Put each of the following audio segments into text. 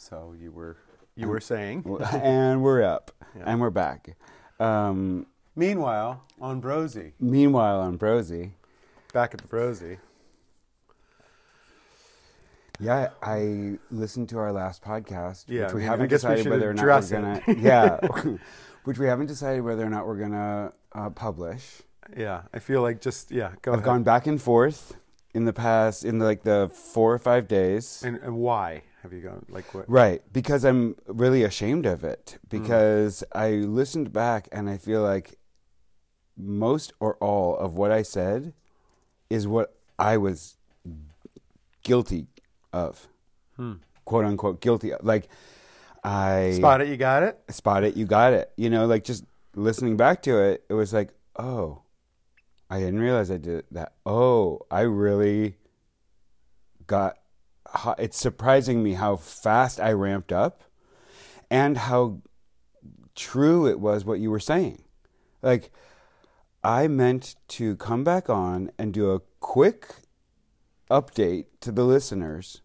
So you were you were saying. and we're up, and we're back. Um, Meanwhile, on Brosy, meanwhile, on Brosy, back at the Brosy. yeah, I listened to our last podcast, Yeah, which I we mean, haven't guess we decided whether or not we're it. gonna. yeah, which we haven't decided whether or not we're gonna uh, publish. Yeah, I feel like just yeah. Go I've ahead. gone back and forth in the past, in like the four or five days. And, and why have you gone? Like what? Right, because I'm really ashamed of it. Mm. Because I listened back and I feel like most or all of what I said is what I was guilty of, hmm. quote unquote guilty. Of. Like I Spot it. You got it. spot it, you got it. You know, like just listening back to it, it was like, oh, I didn't realize I did that. Oh, I really got. It's surprising me how fast I ramped up, and how true it was what you were saying. Like, I meant to come back on and do a quick update to the listeners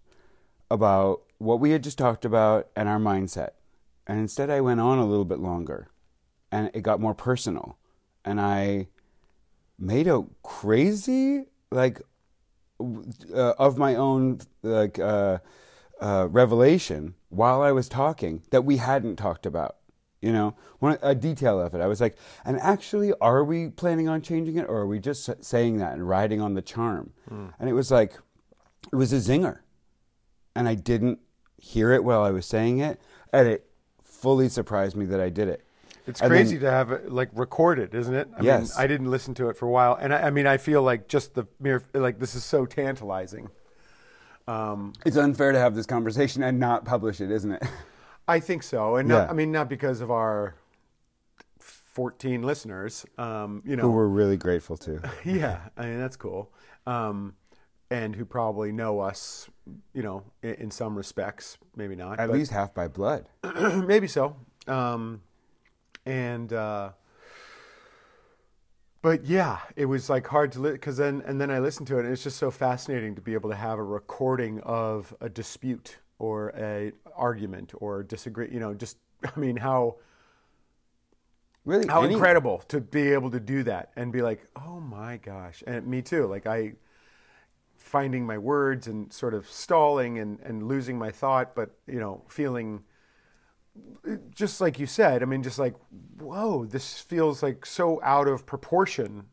about what we had just talked about and our mindset. And instead, I went on a little bit longer and it got more personal. And I made a crazy, like, uh, of my own, like, uh, uh, revelation while I was talking that we hadn't talked about. You know, one a detail of it. I was like, and actually, are we planning on changing it, or are we just saying that and riding on the charm? And it was like, it was a zinger, and I didn't hear it while I was saying it, and it fully surprised me that I did it. It's And crazy then- to have it like recorded, isn't it? I Yes. mean, I didn't listen to it for a while, and I, I mean, I feel like just the mere like this is so tantalizing. Um, It's unfair to have this conversation and not publish it, isn't it? I think so, and not, Yeah. I mean, not because of our fourteen listeners. Um, you know, Who we're really grateful to. yeah, I mean that's cool, um, and who probably know us, you know, in, in some respects, maybe not, At least half by blood. maybe so. Um, and uh, but yeah, it was like hard to because then and then I listened to it, and it's just so fascinating to be able to have a recording of a dispute or a argument or disagree. You know, just I mean how Really, how any- incredible to be able to do that and be like, oh my gosh, and me too. Like I finding my words and sort of stalling and, and losing my thought, but you know, feeling just like you said. I mean, just like, whoa, this feels like so out of proportion.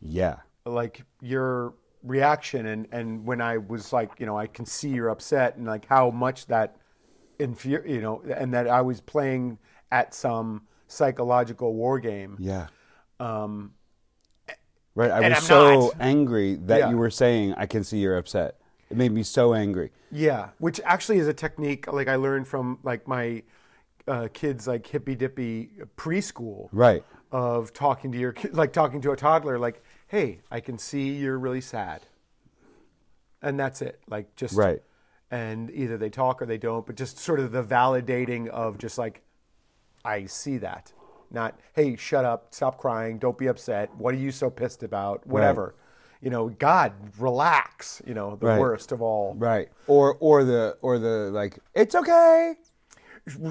Yeah. Like your reaction and and when I was like, you know, I can see you're upset and like how much that infuri- you know, and that I was playing at some psychological war game. Yeah. Um, Right. I was I'm so not. angry that Yeah. you were saying, I can see you're upset. It made me so angry. Yeah, which actually is a technique like I learned from like my uh, kids like hippy dippy preschool Right. of talking to your kid, like talking to a toddler, like, "Hey, I can see you're really sad," and that's it. Like just Right. And either they talk or they don't, but just sort of the validating of just like, I see that. Not, hey, shut up, stop crying, don't be upset. What are you so pissed about? Whatever. You know, God, relax. You know, the Right. worst of all. Right. Or or the or the like it's okay.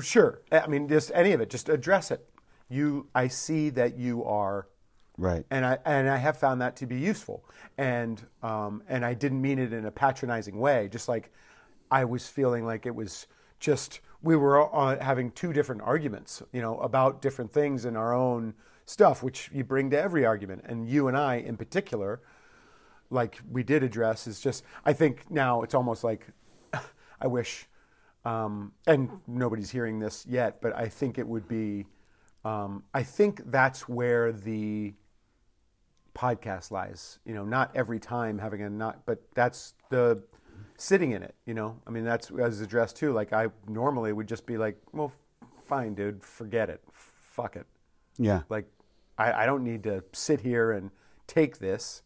Sure. I mean, just any of it. Just address it. You, I see that you are, Right. and I and I have found that to be useful. And um, and I didn't mean it in a patronizing way. Just like I was feeling like it was just we were uh, having two different arguments, you know, about different things in our own stuff, which you bring to every argument. And you and I, in particular, like we did address, is just I think now it's almost like I wish, um, and nobody's hearing this yet, but I think it would be. Um, I think that's where the podcast lies. You know, not every time having a not, but that's the sitting in it. You know, I mean, that's as addressed too. Like I normally would just be like, well, fine, dude, forget it, fuck it. Yeah. Like, I, I don't need to sit here and take this.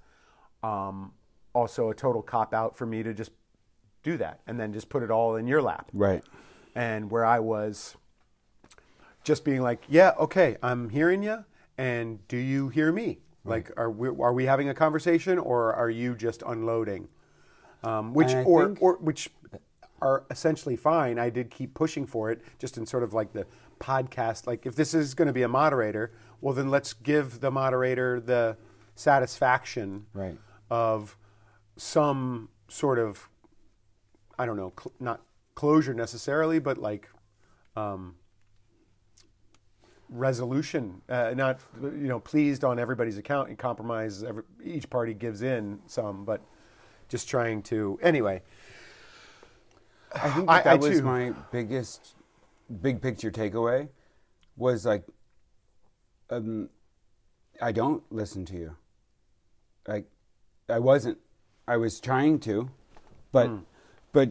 Um, also, a total cop out for me to just do that and then just put it all in your lap. Right. And where I was just being like, yeah, okay, I'm hearing you. And do you hear me? Like, are we, are we having a conversation or are you just unloading? Um, which, or, think- or which are essentially fine. I did keep pushing for it, just in sort of like the podcast. Like, if this is going to be a moderator, well, then let's give the moderator the satisfaction Right. of some sort of, I don't know, cl- not closure necessarily, but like um, resolution. Uh, not you know pleased on everybody's account and compromise. Every, each party gives in some, but just trying to anyway. I think I- that, that I was too- my biggest big picture takeaway was like um I don't listen to you. Like I wasn't I was trying to but but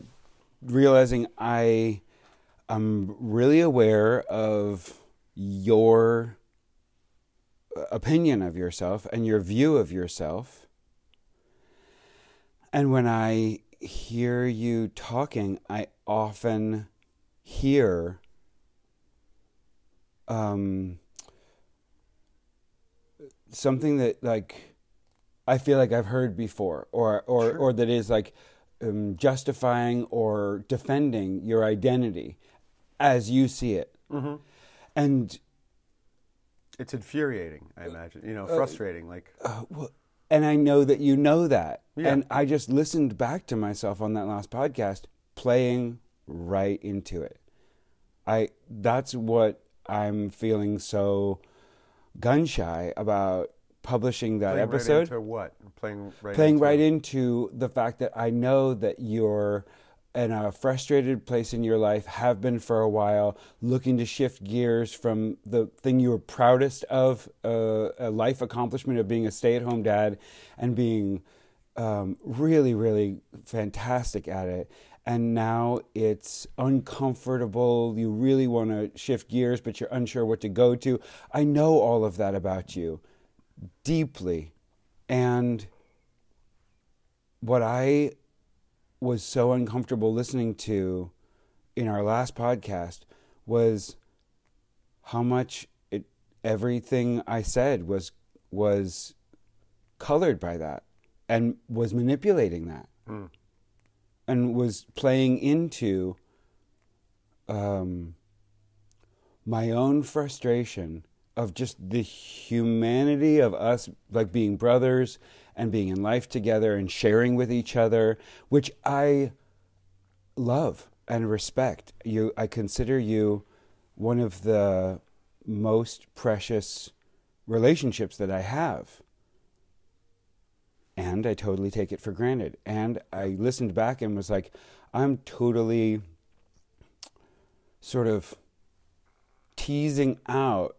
realizing I I'm really aware of your uh, opinion of yourself and your view of yourself. And when I hear you talking, I often hear um, something that like I feel like I've heard before, or or or that is like um, justifying or defending your identity as you see it, and It's infuriating, I imagine. You know, frustrating. Like, uh, well, and I know that you know that. Yeah. And I just listened back to myself on that last podcast, playing right into it. I that's what I'm feeling so gun shy about publishing that playing right episode. into what? Playing right. playing into right into the fact that I know that you're in a frustrated place in your life, have been for a while, looking to shift gears from the thing you were proudest of, uh, a life accomplishment of being a stay at home dad and being um, really, really fantastic at it. And now it's uncomfortable. You really want to shift gears, but you're unsure what to go to. I know all of that about you deeply. And what I was so uncomfortable listening to in our last podcast was how much it everything I said was was colored by that and was manipulating that and was playing into um, my own frustration of just the humanity of us like being brothers and being in life together and sharing with each other which i love and respect. You i consider you one of the most precious relationships that i have. And i totally take it for granted. And i listened back and was like i'm totally sort of teasing out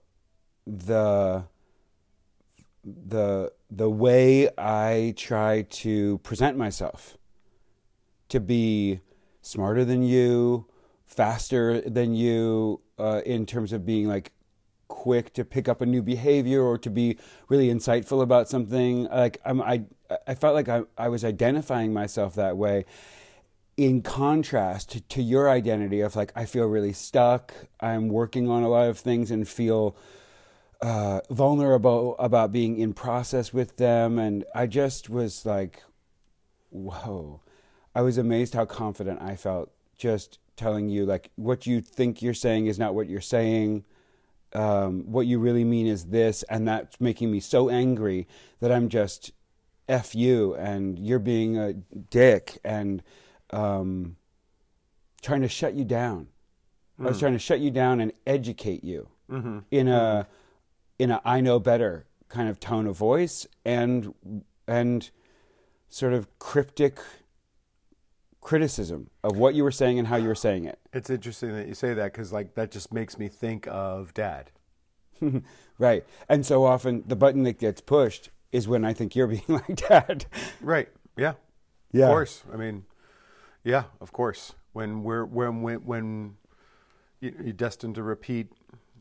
the the the way I try to present myself to be smarter than you, faster than you, uh, in terms of being like quick to pick up a new behavior or to be really insightful about something. Like I'm, I, I felt like I, I was identifying myself that way. In contrast to, to your identity of like I feel really stuck. I'm working on a lot of things and feel uh, vulnerable about being in process with them. And I just was like, whoa. I was amazed how confident I felt just telling you, like, what you think you're saying is not what you're saying. Um, what you really mean is this. And that's making me so angry that I'm just F you and you're being a dick and um, trying to shut you down. I was trying to shut you down and educate you in a in a I know better kind of tone of voice and and sort of cryptic criticism of what you were saying and how you were saying it. It's interesting that you say that because like that just makes me think of dad. right. And so often the button that gets pushed is when I think you're being like dad. Right. Yeah. Yeah. Of course. I mean, yeah, of course. When we're when when, when you- you're destined to repeat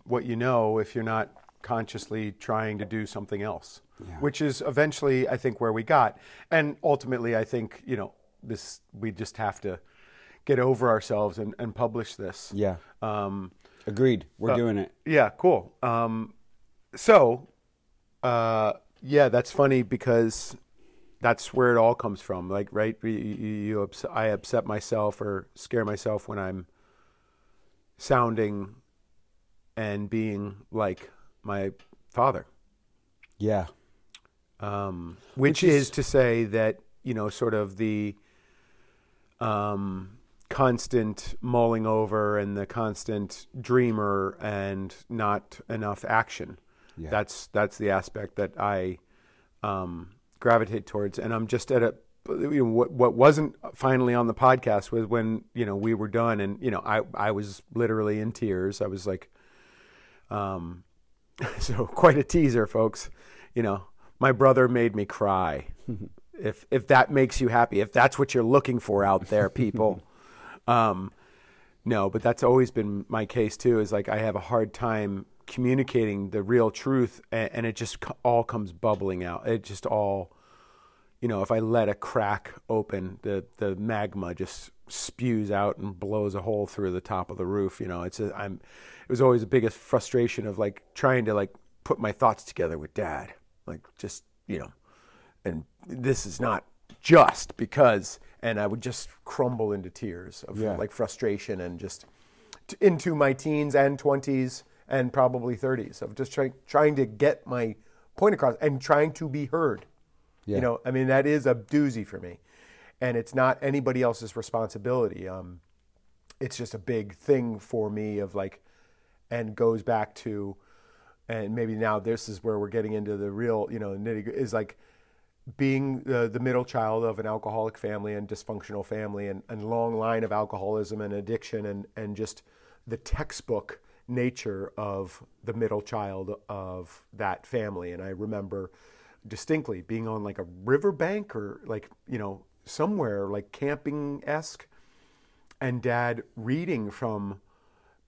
what you know if you're not consciously trying to do something else, Yeah. which is eventually I think where we got, and ultimately I think you know this we just have to get over ourselves and, and publish this. yeah. Um, Agreed. We're doing it. yeah, cool. Um, so, uh, yeah, that's funny because that's where it all comes from. Like, right? You, you, you ups- I upset myself or scare myself when I'm sounding and being like my father. Yeah. Um, which, Which is- is to say that you know, sort of the um, constant mulling over and the constant dreamer and not enough action. Yeah. That's that's the aspect that I um, gravitate towards, and I'm just at a. You know, what what wasn't finally on the podcast was when you know we were done, and you know I I was literally in tears. I was like, um, so quite a teaser, folks. You know, my brother made me cry. if if that makes you happy, if that's what you're looking for out there, people. um, no, but that's always been my case too. Is like I have a hard time communicating the real truth, and, and it just all comes bubbling out. It just all, you know, if I let a crack open, the the magma just spews out and blows a hole through the top of the roof. You know, it's a, I'm. It was always the biggest frustration of like trying to like put my thoughts together with Dad, like just you know, and this is not just because and i would just crumble into tears of Yeah. like frustration and just t- into my teens and 20s and probably 30s of just trying trying to get my point across and trying to be heard Yeah. you know i mean that is a doozy for me and it's not anybody else's responsibility. Um, it's just a big thing for me of like and goes back to and maybe now this is where we're getting into the real you know nitty is like being the, the middle child of an alcoholic family and dysfunctional family and, and long line of alcoholism and addiction and, and just the textbook nature of the middle child of that family. And i remember distinctly being on like a riverbank or like you know somewhere like camping-esque and dad reading from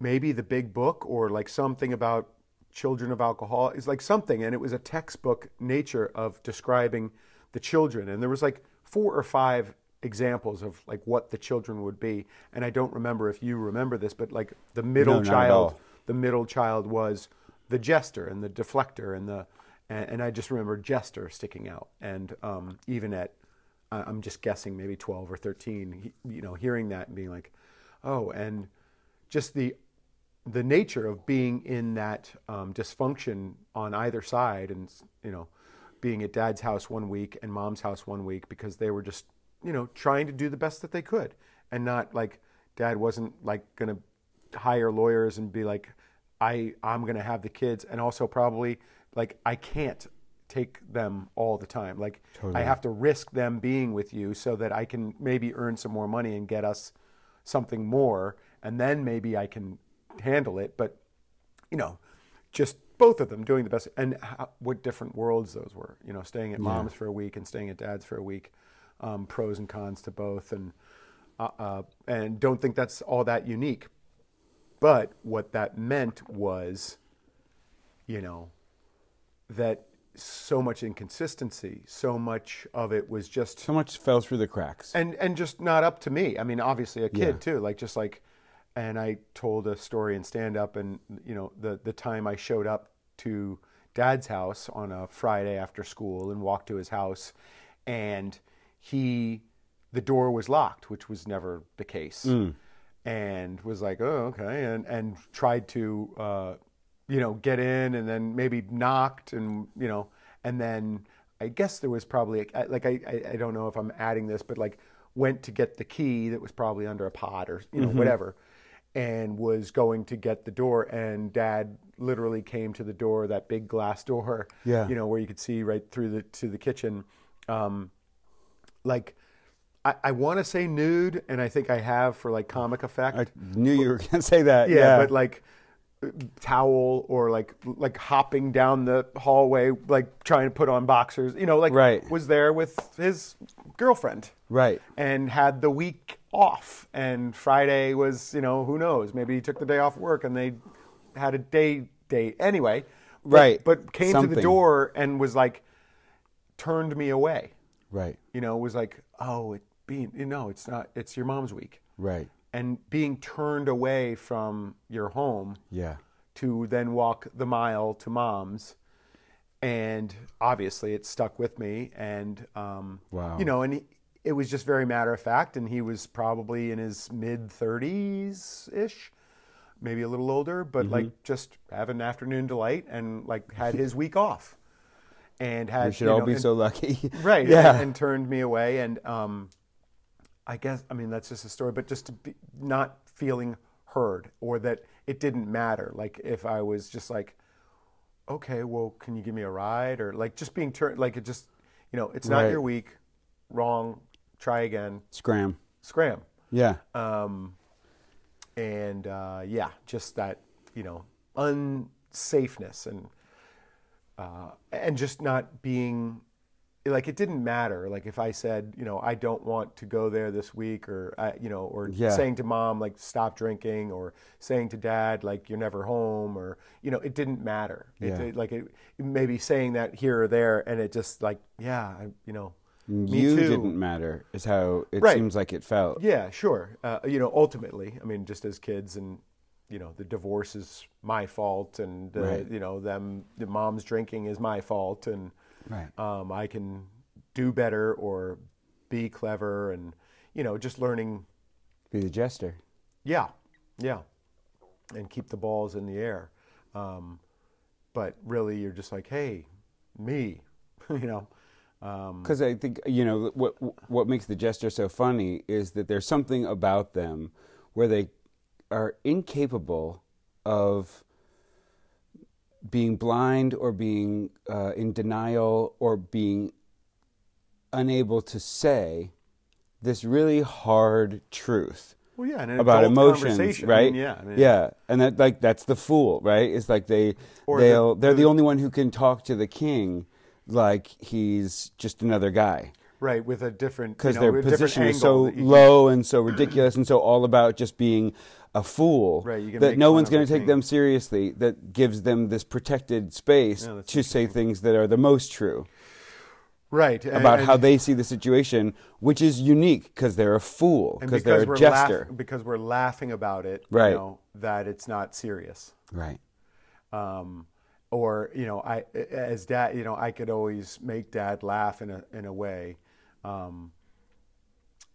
maybe the big book or like something about children of alcohol is like something and it was a textbook nature of describing the children. And there was like four or five examples of like what the children would be. And i don't remember if you remember this but like the middle No, child the middle child was the jester and the deflector and the and, and i just remember jester sticking out and um, even at i'm just guessing maybe 12 or 13 you know hearing that and being like oh and just the the nature of being in that um, dysfunction on either side, and you know, being at dad's house one week and mom's house one week because they were just you know trying to do the best that they could, and not like dad wasn't like going to hire lawyers and be like, I I'm going to have the kids, and also probably like I can't take them all the time. Like I have to risk them being with you so that I can maybe earn some more money and get us something more, and then maybe I can handle it. But you know, just both of them doing the best, and how, what different worlds those were. You know, staying at mom's for a week and staying at dad's for a week, um, pros and cons to both, and uh, uh, and don't think that's all that unique. But what that meant was, you know, that so much inconsistency, so much of it was just So much fell through the cracks. and and just not up to me. I mean, obviously a kid Yeah. too. Like just like, and I told a story in stand up, and you know the the time I showed up to Dad's house on a Friday after school and walked to his house, and he the door was locked, which was never the case, and was like, oh okay, and and tried to. Uh, you know, get in and then maybe knocked and, you know, and then I guess there was probably, like, I, I, I don't know if I'm adding this, but like went to get the key that was probably under a pot or, you know, whatever, and was going to get the door. And dad literally came to the door, that big glass door, Yeah. you know, where you could see right through the, to the kitchen. Um, like, I, I want to say nude, and I think I have for like comic effect I knew you were going to say that. yeah, Yeah, but like towel or like like hopping down the hallway like trying to put on boxers you know like Right. was there with his girlfriend right. and had the week off and friday was you know who knows maybe he took the day off work and they had a day date anyway but, Right. but came to the door and was like turned me away Right. you know was like oh it being you know it's not it's your mom's week Right. And being turned away from your home Yeah. to then walk the mile to mom's and obviously it stuck with me. And um, Wow. you know, and he, it was just very matter of fact. And he was probably in his mid thirties ish, maybe a little older, but like Mm-hmm. just have an afternoon delight and like had his week off, and had We should you all be and- so lucky. right Yeah. and, and turned me away and um, i guess i mean that's just a story but just to be not feeling heard or that it didn't matter like if i was just like okay well can you give me a ride or like just being turned like it just you know it's not Right. your week wrong try again Scram. scram Yeah. um, and uh, yeah, just that you know unsafeness and uh, and just not being like it didn't matter. Like if I said you know I don't want to go there this week, or I, you know, or Yeah. saying to mom like stop drinking, or saying to dad like you're never home, or you know, it didn't matter. It, Yeah. it- like it, maybe saying that here or there, and it just like yeah, I, you know. Me you too. didn't matter, is how it Right. seems like it felt. Yeah, sure. Uh, you know, ultimately, I mean, just as kids, and you know, the divorce is my fault, and uh, Right. you know, them the mom's drinking is my fault, and Right. um, I can do better or be clever, and you know, just learning. Be the jester. Yeah, yeah, and keep the balls in the air. Um, but really, you're just like, hey, me, you know. Um, Because I think you know what what makes the jester so funny is that there's something about them where they are incapable of being blind or being uh, in denial or being unable to say this really hard truth well, yeah, about emotions, conversation. I right? mean, yeah, I mean, yeah, and that like that's the fool, right? It's like they they'll the, they're the, only one who can talk to the king like he's just another guy right, with a different because you know, their position is so that you can- low and so ridiculous and so all about just being a fool Right, that no one's going to take them seriously. That gives them this protected space Yeah, to say things that are the most true right about and- how they see the situation, which is unique because they're a fool because they're a we're jester. laugh- because we're laughing about it, Right. You know, that it's not serious. Right. Um, or you know, I as dad, you know, I could always make dad laugh in a in a way um,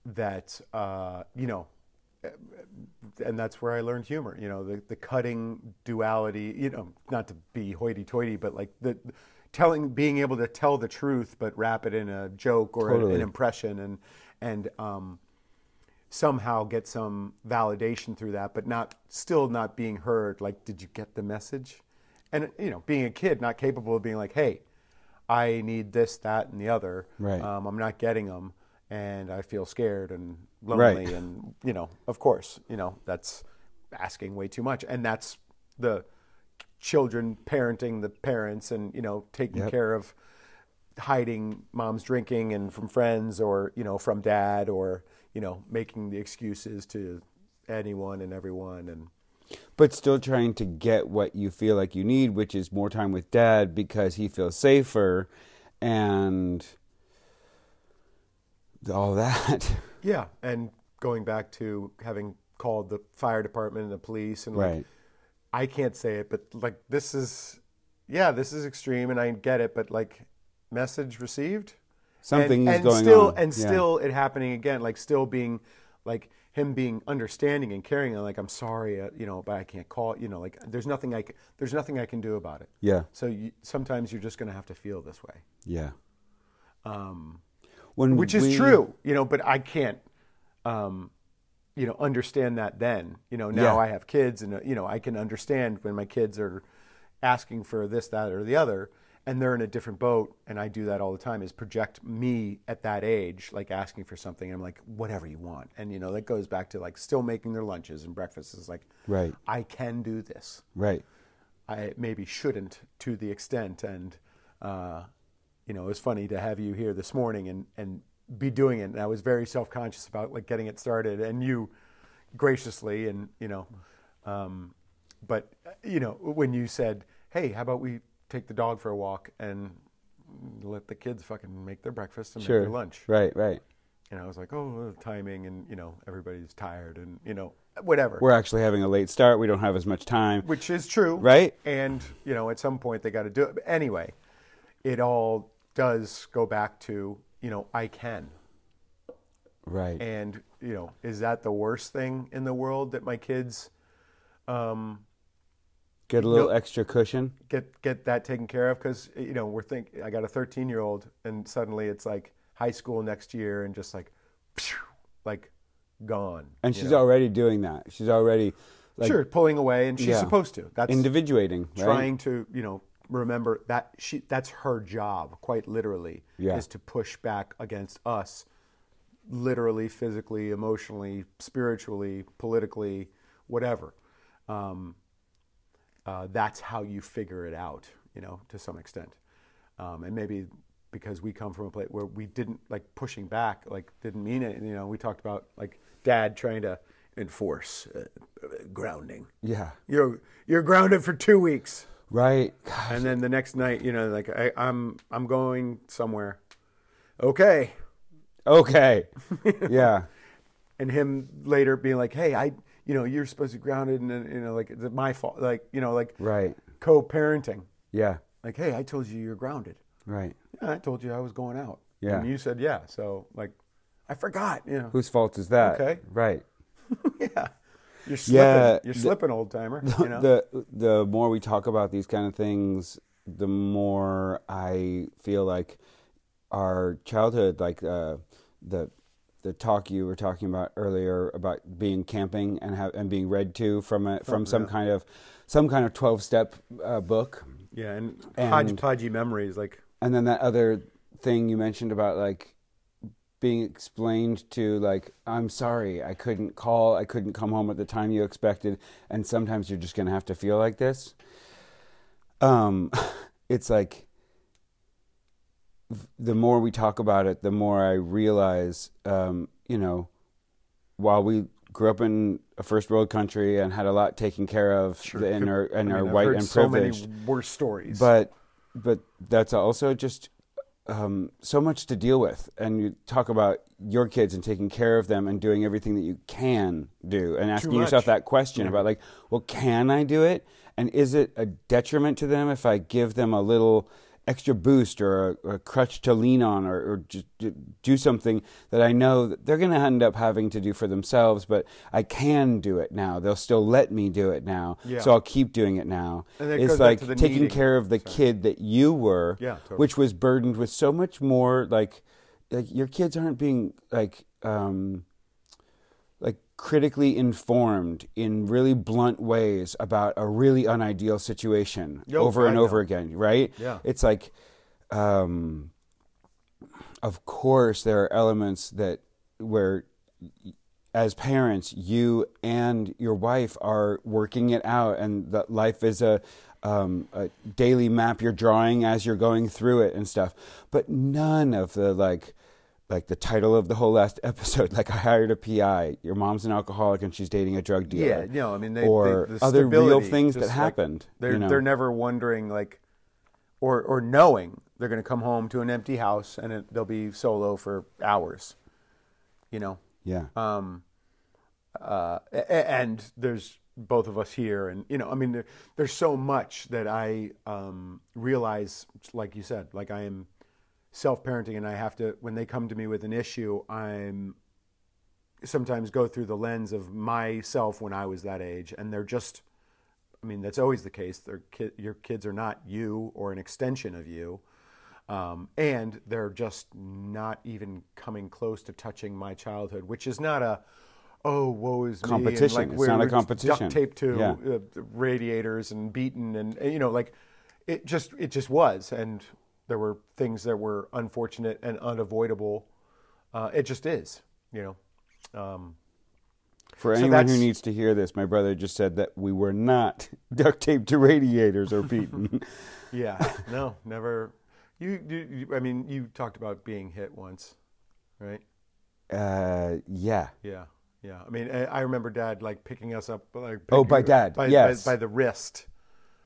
that uh, you know, and that's where I learned humor. You know, the the cutting duality. You know, not to be hoity-toity, but like the telling, being able to tell the truth, but wrap it in a joke or a- an impression, and and um, somehow get some validation through that, but not still not being heard. Like, did you get the message? And you know, being a kid, not capable of being like, hey, I need this, that, and the other. Right. Um, I'm not getting them, and I feel scared and Right. lonely, and you know, of course, you know, that's asking way too much, and that's the children parenting the parents, and you know, taking Yep. care of hiding mom's drinking and from friends or you know from dad or you know making the excuses to anyone and everyone and but still trying to get what you feel like you need, which is more time with dad because he feels safer and all that. yeah and going back to having called the fire department and the police and like Right. I can't say it but like this is yeah this is extreme and I get it but like message received Something and, is and going still on. and Yeah. still it happening again like still being like him being understanding and caring and like i'm sorry uh, you know but i can't call you know like there's nothing i can, there's nothing i can do about it Yeah. so you, sometimes you're just going to have to feel this way Yeah. um, When which is we- true you know but i can't um, you know understand that then you know now Yeah. i have kids and uh, you know i can understand when my kids are asking for this that or the other and they're in a different boat and i do that all the time is project me at that age like asking for something and i'm like whatever you want and you know that goes back to like still making their lunches and breakfasts is like Right. i can do this Right. I maybe shouldn't to the extent. And, uh, you know, it was funny to have you here this morning and, and be doing it. And I was very self conscious about like getting it started and you graciously and, you know, um, but, you know, when you said, hey, how about we take the dog for a walk and let the kids fucking make their breakfast and Sure. make their lunch. Right. Right. And I was like, oh, the timing and, you know, everybody's tired and, you know, whatever. We're actually having a late start. We don't have as much time. which is true, Right? And you know, at some point they got to do it. But anyway, it all does go back to you know I can. Right. And you know, is that the worst thing in the world that my kids um, Get a little no- extra cushion. get get that taken care of? Because you know, we're think I got a 13 year old, and suddenly it's like high school next year, and just like, like gone. And she's know? already doing that. She's already like sure pulling away, and she's Yeah. supposed to. That's individuating, right? trying to you know remember that she that's her job quite literally Yeah. is to push back against us literally physically emotionally spiritually politically whatever. Um, uh, that's how you figure it out you know to some extent. Um, and maybe because we come from a place where we didn't like pushing back like didn't mean it. You know we talked about like dad trying to enforce uh, grounding. Yeah. you're you're grounded for two weeks Right. and then the next night, you know, like I, I'm I'm going somewhere. Okay. Okay. yeah. And him later being like, Hey, I you know, you're supposed to be grounded and then, you know, like it's my fault like, you know, like Right. co parenting. Yeah. Like, hey, I told you you're grounded. Right. Yeah, I told you I was going out. Yeah. And you said yeah. So like I forgot, you know. Whose fault is that? Okay. Right. yeah. You're slipping. Yeah, You're slipping, old timer. You know? the the more we talk about these kind of things, the more I feel like our childhood, like uh, the the talk you were talking about earlier about being camping and have, and being read to from a, from some kind of some kind of twelve step uh, book, yeah, and, and- hodgepodgey memories, like and then that other thing you mentioned about like being explained to like i'm sorry i couldn't call i couldn't come home at the time you expected and sometimes you're just going to have to feel like this um it's like the more we talk about it the more i realize um you know while we grew up in a first world country and had a lot taken care of and are and I mean, I've white and so privileged many worse stories. but but that's also just um, so much to deal with. And you talk about your kids and taking care of them and doing everything that you can do and asking yourself that question about like well can i do it? And is it a detriment to them if i give them a little extra boost or a, a crutch to lean on or, or just do- do something that i know that they're going to end up having to do for themselves but i can do it now they'll still let me do it now Yeah. so i'll keep doing it now And it's like taking needing. care of the kid that you were, Yeah, totally. which was burdened with so much more. Like, like your kids aren't being like, um, like critically informed in really blunt ways about a really unideal situation Yo, over and over again. Right? Yeah. It's like, um, of course, there are elements that where as parents, you and your wife are working it out, and that life is a, um, a daily map you're drawing as you're going through it and stuff. But none of the like, like the title of the whole last episode, like I hired a PI. Your mom's an alcoholic and she's dating a drug dealer. Yeah, no, I mean, they, or they, the other real things that like, happened. they're you know? they're never wondering like, or or knowing they're going to come home to an empty house and it, they'll be solo for hours. You know, yeah, um, uh, and there's both of us here, and you know, I mean, there, there's so much that I um, realize, like you said, like I am self-parenting, and I have to when they come to me with an issue, I'm sometimes go through the lens of myself when I was that age, and they're just. I mean, that's always the case. They're ki- your kids are not you or an extension of you. Um, and they're just not even coming close to touching my childhood, which is not a, oh, woe is me. and, Competition. like, It's we're, not a competition. Duct taped to Yeah. uh, radiators and beaten, and and, you know, like it just it just was, and there were things that were unfortunate and unavoidable. Uh, it just is, you know. Um, For So anyone who needs to hear this, my brother just said that we were not duct taped to radiators or beaten. yeah, no, never. You, you, I mean, you talked about being hit once, right? uh, yeah. Yeah, yeah. I mean, I, I remember Dad like picking us up, like Oh, by Dad, by, yes. by, by the wrist,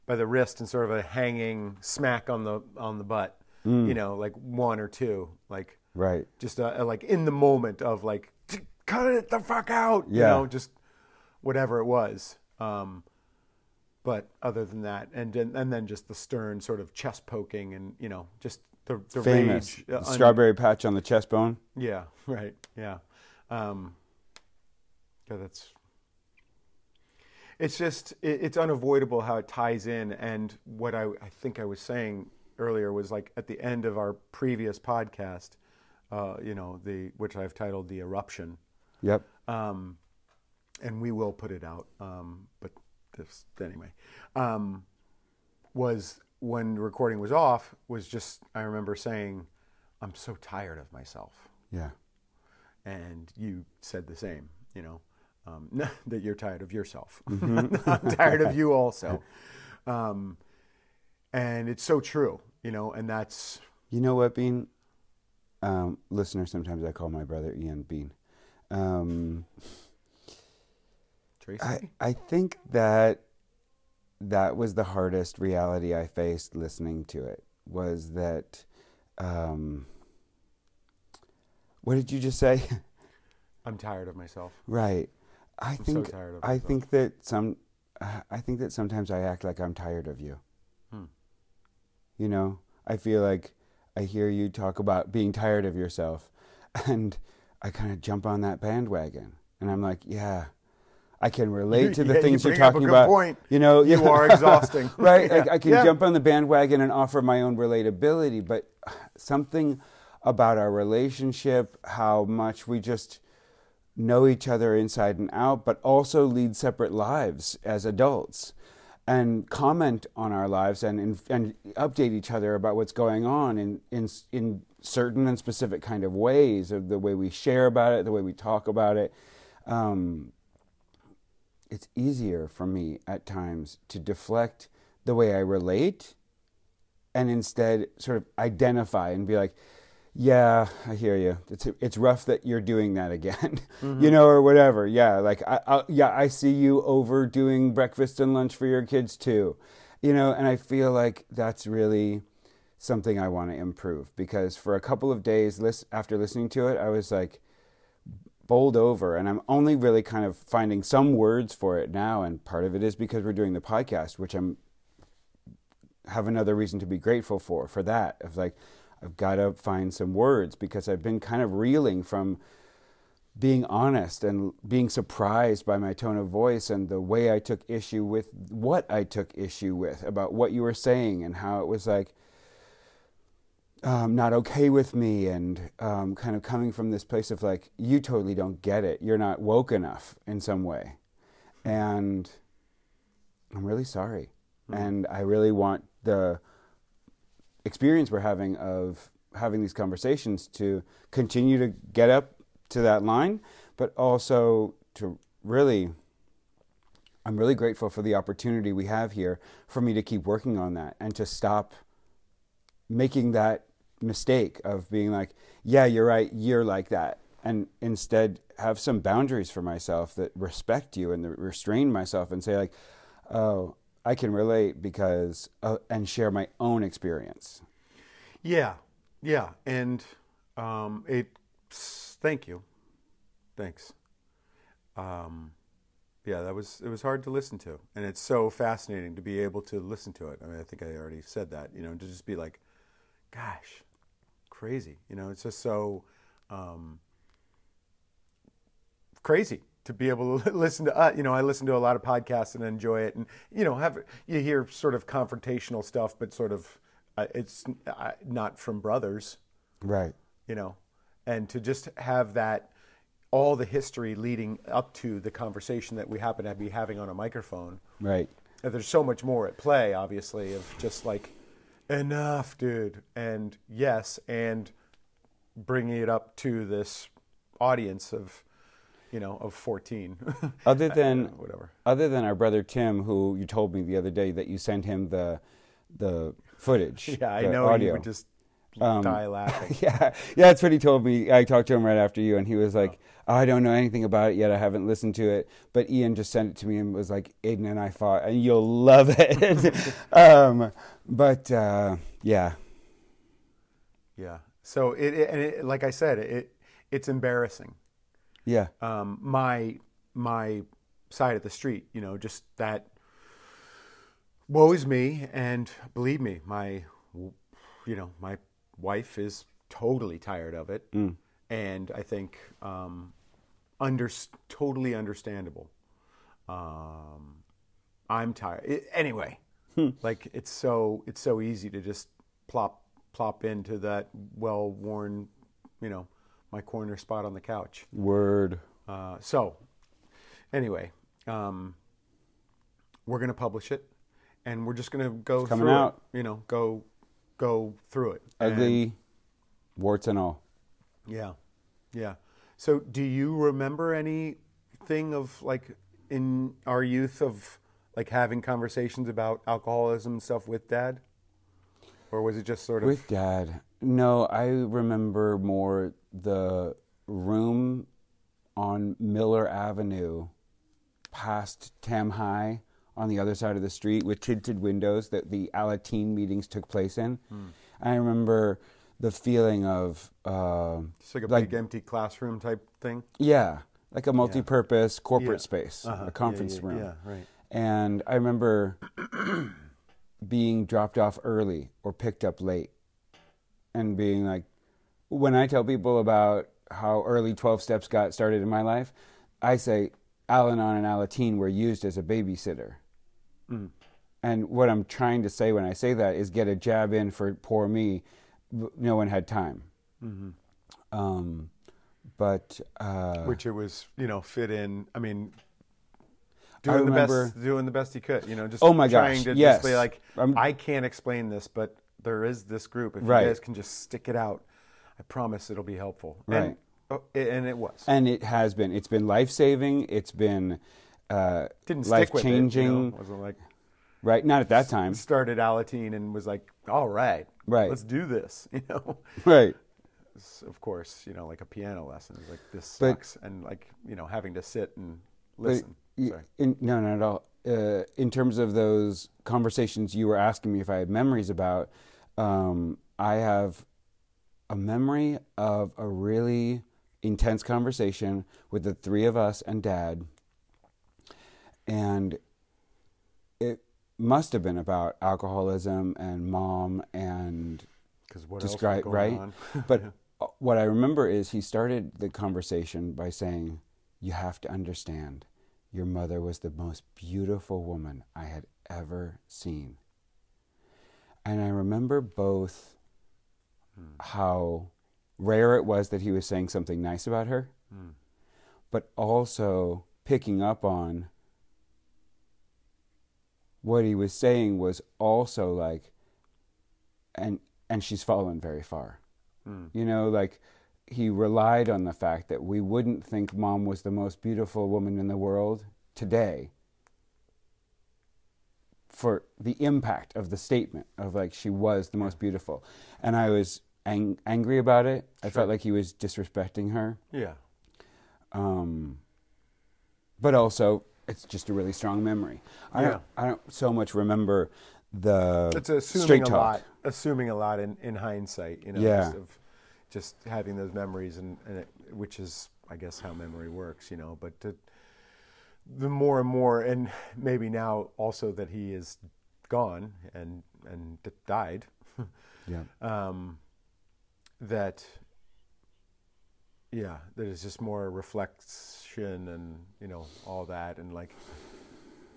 by the wrist, and sort of a hanging smack on the on the butt. Mm. You know, like one or two, like Right. just uh, like in the moment of like, cut it the fuck out. You know, just whatever it was. Um, but other than that, and and, and then just the stern sort of chest poking, and you know, just the the Famous rage. uh, un- strawberry patch on the chest bone. yeah, right. Yeah. Um, yeah, that's. It's just it, it's unavoidable how it ties in, and what I, I think I was saying earlier was like at the end of our previous podcast, uh, you know, the which I've titled the eruption, Yep. um, and we will put it out. Um, but this anyway um, was when recording was off. Was just I remember saying, "I'm so tired of myself." Yeah. and you said the same, you know, um, that you're tired of yourself. I'm tired of you also. Um, and it's so true, you know, and that's, You know what, Bean? Um, listener, sometimes I call my brother Ian Bean. Um, Tracy. I, I think that that was the hardest reality I faced listening to it was that um, what did you just say? I'm tired of myself. right. I so think of I think that some I think that sometimes I act like I'm tired of you. Hmm. You know, I feel like I hear you talk about being tired of yourself and I kind of jump on that bandwagon and I'm like, yeah, I can relate to the Yeah, things you're bring up a talking about. point. You know, You are exhausting. right? Yeah. I, I can Yeah. jump on the bandwagon and offer my own relatability, but something about our relationship, how much we just know each other inside and out, but also lead separate lives as adults and comment on our lives and, and, update each other about what's going on in, in, in certain and specific kind of ways of the way we share about it, the way we talk about it. Um, it's easier for me at times to deflect the way I relate and instead sort of identify and be like, yeah, I hear you. It's it's rough that you're doing that again, mm-hmm. you know, or whatever. Yeah, like I, I yeah, I see you overdoing breakfast and lunch for your kids too, you know, and I feel like that's really something I want to improve because for a couple of days lis- after listening to it, I was like bowled over, and I'm only really kind of finding some words for it now, and part of it is because we're doing the podcast, which I'm have another reason to be grateful for for that of like I've got to find some words because I've been kind of reeling from being honest and being surprised by my tone of voice and the way I took issue with what I took issue with about what you were saying and how it was like um, not okay with me and um, kind of coming from this place of like you totally don't get it. You're not woke enough in some way. And i'm really sorry. And i really want the experience we're having of having these conversations to continue to get up to that line but also to really i'm really grateful for the opportunity we have here for me to keep working on that and to stop making that mistake of being like, yeah, you're right, you're like that. And instead have some boundaries for myself that respect you and restrain myself and say, like, oh, I can relate because, uh, and share my own experience. Yeah, yeah, and um, it. Thank you, thanks. Um, yeah, that was it was hard to listen to, and it's so fascinating to be able to listen to it. I mean, I think I already said that. You know, to just be like, gosh, crazy. You know, it's just so um, crazy to be able to listen to. Uh, you know, I listen to a lot of podcasts and enjoy it, and you know, have you hear sort of confrontational stuff, but sort of uh, it's uh, not from brothers Right. you know, and to just have that all the history leading up to the conversation that we happen to be having on a microphone. Right. And there's so much more at play, obviously, of just like enough, dude, and yes, and bringing it up to this audience of, you know, of 14. Other than whatever. other than our brother Tim, who you told me the other day that you sent him the the footage. Yeah, I the know audio. you would just Um, die laughing. yeah, yeah, that's what he told me. I talked to him right after you, and he was like, oh, "I don't know anything about it yet. I haven't listened to it." But Ian just sent it to me and was like, "Aiden and I fought, and you'll love it." um, but uh, yeah, Yeah. So it, it and it, like I said, it it's embarrassing. Yeah, um, my my side of the street. You know, just that woe is me, and believe me, my, you know, my wife is totally tired of it, and I think um, under totally understandable. Um, I'm tired. It, anyway, like it's so it's so easy to just plop plop into that well worn, you know, my corner spot on the couch. Word. Uh, so, anyway, um, we're going to publish it, and we're just going to go coming through out. it. You know, go go through it. And- Ugly, warts and all. yeah, yeah. So, do you remember anything of like in our youth of like having conversations about alcoholism and stuff with dad, or was it just sort of With dad. No, I remember more the room on Miller Avenue past Tam High on the other side of the street with tinted windows that the Alateen meetings took place in. I remember the feeling of, uh, just like a like- big empty classroom type thing? yeah, like a multi purpose corporate Yeah. space, Uh-huh. a conference yeah, yeah, room. Yeah, right. And I remember being dropped off early or picked up late and being like, when I tell people about how early 12 steps got started in my life, I say Al Anon and Alateen were used as a babysitter. And what I'm trying to say when I say that is get a jab in for poor me. No one had time. Um, but uh, Which it was, you know, fit in. I mean, I doing the best, doing the best he could. You know, just Oh my trying gosh, to yes. just be like, I'm- I can't explain this, but there is this group. If Right. you guys can just stick it out, I promise it'll be helpful. And, Right. oh, and it was. and it has been. It's been life saving. It's been uh, Didn't life stick with changing. it. You know? Wasn't like Right? Not at that time. started Alateen and was like, all right, Right. let's do this. You know. Right. Of course, you know, like a piano lesson is like this But- sucks, and like you know, having to sit and listen. in, no, not at all. Uh, in terms of those conversations you were asking me if I had memories about, um, I have a memory of a really intense conversation with the three of us and Dad, and it must have been about alcoholism and mom and Because what describe else going right? on? but uh, what i remember is he started the conversation by saying you have to understand your mother was the most beautiful woman i had ever seen and i remember both hmm. how rare it was that he was saying something nice about her hmm. but also picking up on what he was saying was also like and and she's fallen very far. Hmm. You know like he relied on the fact that we wouldn't think mom was the most beautiful woman in the world today for the impact of the statement of like she was the most beautiful and i was ang- angry about it i felt like he was disrespecting her yeah, um, but also it's just a really strong memory. I Yeah. don't I don't so much remember the it's assuming straight a talk. lot. Assuming a lot in, in hindsight, you know, Yeah. just of just having those memories, and, and it, which is, I guess, how memory works, you know. But to, the more and more, and maybe now also that he is gone and and d- died, Yeah. um, that yeah that is just more reflection and you know all that and like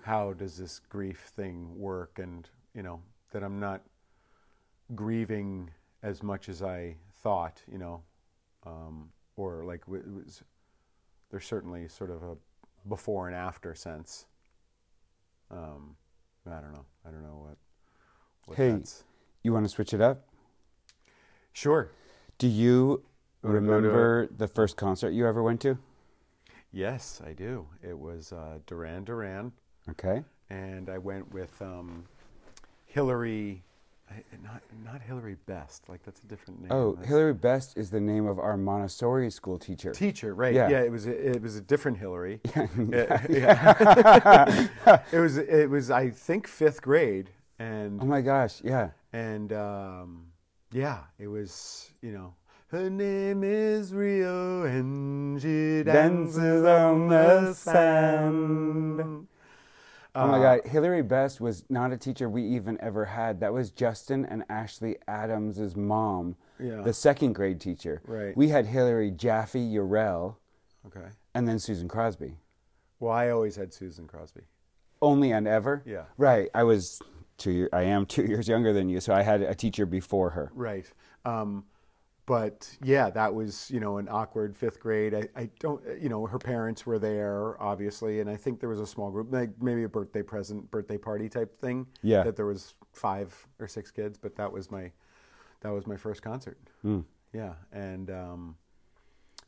how does this grief thing work and you know that i'm not grieving as much as i thought you know um, or like w- it was there's certainly sort of a before and after sense um, i don't know i don't know what, what Hey. that's You want to switch it up? sure Do you remember the first concert you ever went to? Yes, I do. It was uh, Duran Duran, Okay. and I went with um, Hillary, I- not not Hillary Best. Like that's a different name. Oh, That's- Hillary Best is the name of our Montessori school teacher. teacher, right? Yeah. Yeah, it was a, it was a different Hillary. Yeah, yeah. it was it was I think fifth grade, and oh my gosh, yeah. and um, yeah, it was you know. Her name is Rio, and she dances on the sand. Oh my God, Hillary Best was not a teacher we even ever had. That was Justin and Ashley Adams' mom, Yeah. the second grade teacher. Right. We had Hillary Jaffe Urell, Okay. and then Susan Crosby. Well, I always had Susan Crosby. Only and ever. Yeah. Right. I was two. Year, I am two years younger than you, so I had a teacher before her. Right. Um, but yeah, that was you know an awkward fifth grade. I, I don't you know her parents were there obviously, and I think there was a small group, like maybe a birthday present, birthday party type thing. Yeah. That there was five or six kids, but that was my that was my first concert. Hmm. Yeah, and um,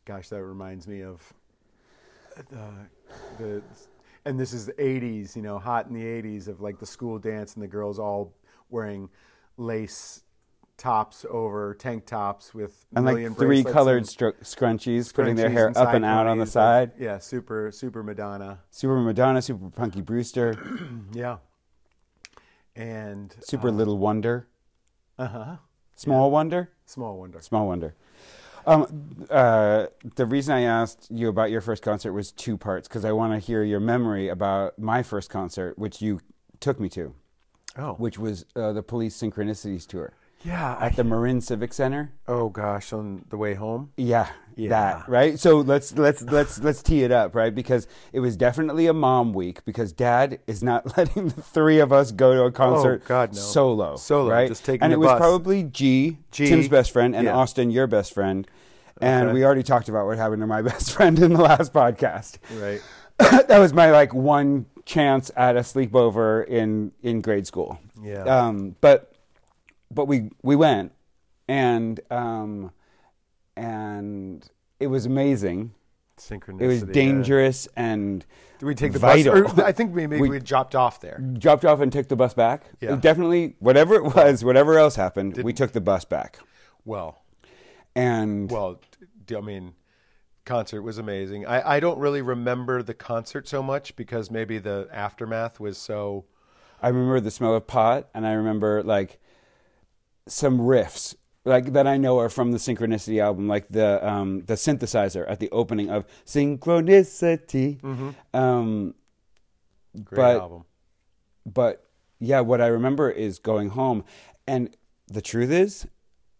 gosh, that reminds me of the the and this is the 80s, you know, hot in the 80s of like the school dance and the girls all wearing lace tops over tank tops with And million like three colored stru- scrunchies, putting their hair and up and out on the side. Yeah, super super Madonna. Super Madonna, Super Punky Brewster, Yeah. And Super Little Wonder, uh-huh. Small Wonder, Small wonder. Small Wonder. Um, uh, the reason I asked you about your first concert was two parts because I want to hear your memory about my first concert, which you took me to, Oh. which was uh, the Police Synchronicities tour Yeah. I, at the Marin Civic Center. oh gosh, on the way home. Yeah, Yeah. that right. So let's let's let's let's tee it up, right? Because it was definitely a mom week because Dad is not letting the three of us go to a concert Oh, God, no. solo, Solo, right? just taking and it was bus. probably G, G, Tim's best friend, and yeah. Austin, your best friend. And Okay. we already talked about what happened to my best friend in the last podcast. Right. that was my like one chance at a sleepover in in grade school. Yeah. Um, but but we we went and um, and it was amazing. Synchronicity. It was yeah. dangerous and Did we take the vital. bus? Or, I think maybe we, We- dropped off there. dropped off and took the bus back. Yeah. Definitely, whatever it was, whatever else happened, we took the bus back. Well, And well, I mean, concert was amazing. I, I don't really remember the concert so much because maybe the aftermath was so. I remember the smell of pot, and I remember like some riffs like that I know are from the Synchronicity album, like the um, the synthesizer at the opening of Synchronicity. Um, Great But- album. but yeah, what I remember is going home, and the truth is,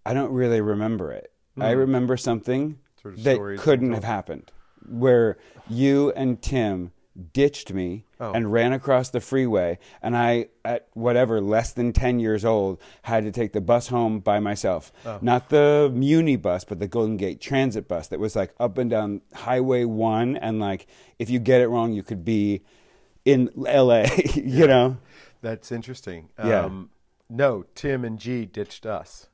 I don't really remember it. I remember something Sort of that couldn't have happened, where you and Tim ditched me Oh. and ran across the freeway, and I, at whatever less than ten years old, had to take the bus home by myself. Oh. Not the Muni bus, but the Golden Gate Transit bus that was like up and down Highway One, and like if you get it wrong, you could be in L.A. you know. That's interesting. Yeah. Um, no, Tim and G ditched us.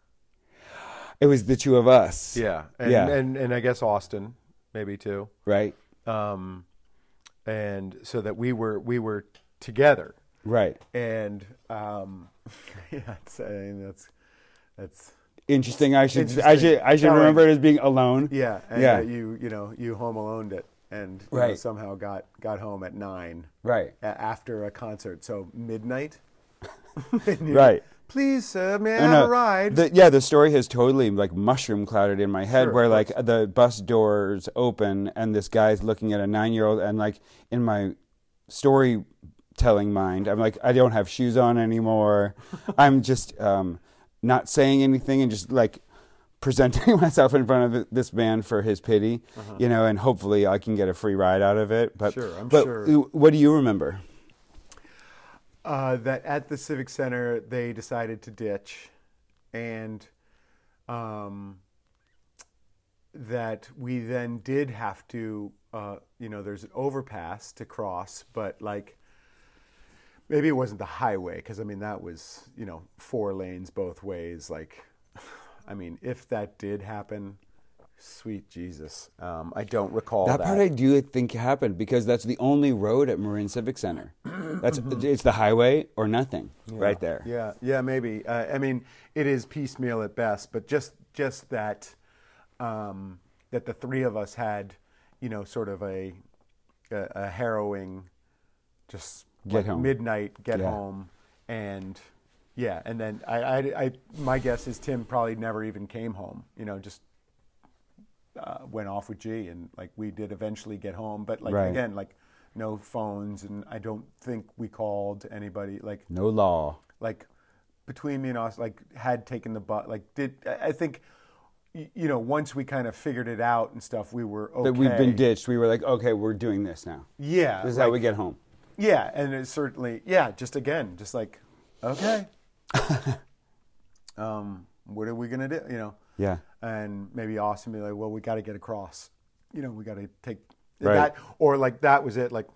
It was the two of us. Yeah. And, Yeah. and, and I guess Austin, maybe too. Right. Um, and so that we were we were together. Right. And um, yeah, it's, I mean, that's that's Interesting. I should. I should. I should Telling. remember it as being alone. yeah. And Yeah. you you know you home aloned it and you know, somehow got got home at nine Right. after a concert. So midnight. Right. Please, sir, may I have a ride? The, yeah, the story has totally like mushroom clouded in my head, Sure, where like the bus doors open and this guy's looking at a nine-year-old, and like in my storytelling mind, I'm like, I don't have shoes on anymore. I'm just um, not saying anything and just like presenting myself in front of this man for his pity, you know, and hopefully I can get a free ride out of it. But Uh-huh. Sure, I'm but sure. What do you remember? Uh, that at the Civic Center they decided to ditch, and um, that we then did have to, uh, you know, there's an overpass to cross, but like maybe it wasn't the highway because I mean that was you know four lanes both ways. Like, I mean if that did happen, sweet Jesus, um, I don't recall That that. part I do think happened because that's the only road at Marin Civic Center. That's it's the highway or nothing right there. Yeah, yeah, maybe. Uh, I mean, it is piecemeal at best, but just just that um, that the three of us had, you know, sort of a a, a harrowing, just Get like home. midnight get Yeah. home, and yeah, and then I, I, I, my guess is Tim probably never even came home. You know, just uh, went off with G, and like we did eventually get home, but like Right. again, like no phones, and I don't think we called anybody. Like No law. like between me and us, like had taken the butt. Like did I think. You know, once we kind of figured it out and stuff, we were okay. That we've been ditched. We were like, okay, we're doing this now. Yeah, This is how we get home. Yeah, and it's certainly yeah. Just again, just like okay, um, what are we gonna do? You know, Yeah. and maybe Austin be like, well, we got to get across. You know, we got to take Right. that, or like that was it. Like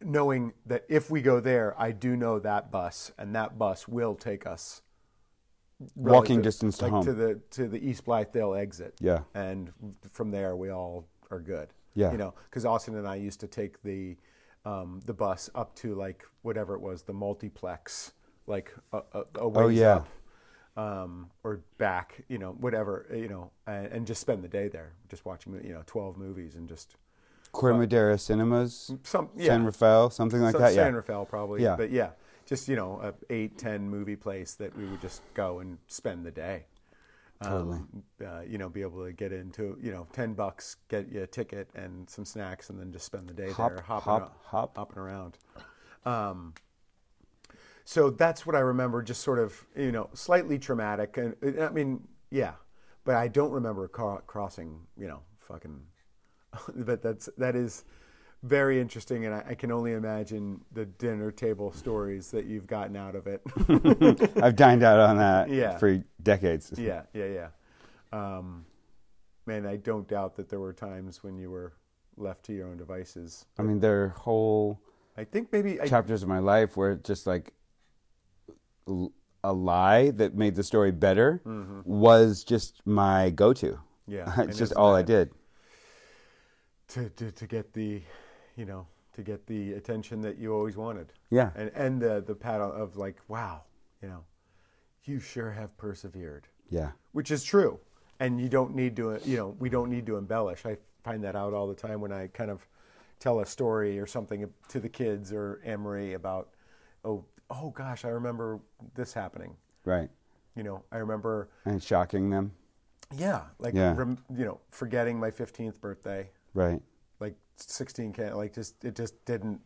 knowing that if we go there, I do know that bus, and that bus will take us Walking relative- distance to like home. to the to the East Blythedale exit. Yeah. and from there we all are good. Yeah. you know, because Austin and I used to take the um, the bus up to like whatever it was, the multiplex, like a, a, a ways Oh, yeah. up, um, or back, you know, whatever, you know, and, and just spend the day there, just watching, you know, twelve movies and just Corte Madera Cinemas, some yeah, San Rafael, something like some that. San Yeah. Rafael probably, Yeah. but yeah, just you know, a eight ten movie place that we would just go and spend the day. Totally. Um, uh, you know, be able to get into you know ten bucks, get you a ticket and some snacks, and then just spend the day Hop, there, hopping, hop, hop. hopping around. Um, so that's what I remember, just sort of you know, slightly traumatic, and I mean, yeah, but I don't remember crossing, you know, fucking. but that's that is very interesting, and I, I can only imagine the dinner table stories that you've gotten out of it. I've dined out on that Yeah. for decades. Yeah, yeah, yeah. Um, man, I don't doubt that there were times when you were left to your own devices. I mean, there are whole I think maybe I, chapters of my life where just like a lie that made the story better was just my go-to. Mm-hmm. Yeah, it's just all I did. to, to to get the, you know, to get the attention that you always wanted. Yeah. and and the the pat of like, wow, you know, you sure have persevered, Yeah. which is true, and you don't need to, you know, we don't need to embellish. I find that out all the time when I kind of tell a story or something to the kids or Anne-Marie about, oh, oh gosh, I remember this happening. Right. You know, I remember, And shocking them. yeah, like, Yeah. Rem, you know, forgetting my 15th birthday, Right. like 16 can like just it just didn't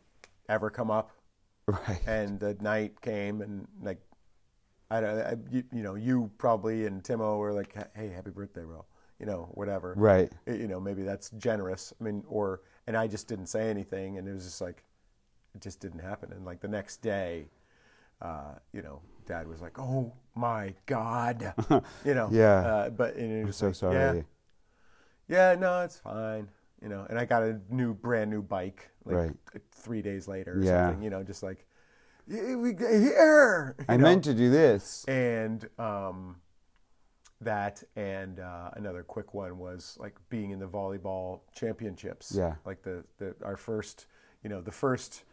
ever come up Right. and the night came and like i don't I, you, you know you probably and timo were like hey happy birthday bro you know whatever Right. You know maybe that's generous i mean or and i just didn't say anything and it was just like it just didn't happen and like the next day uh, you know dad was like oh my god you know Yeah. uh, but and was So like, sorry. yeah yeah, no, it's fine. You know, and I got a new, brand new bike like Right. three days later or Yeah. something. You know, just like we get here. I know? meant to do this. And um, that and uh, another quick one was like being in the volleyball championships. Yeah. Like the, the our first, you know, the first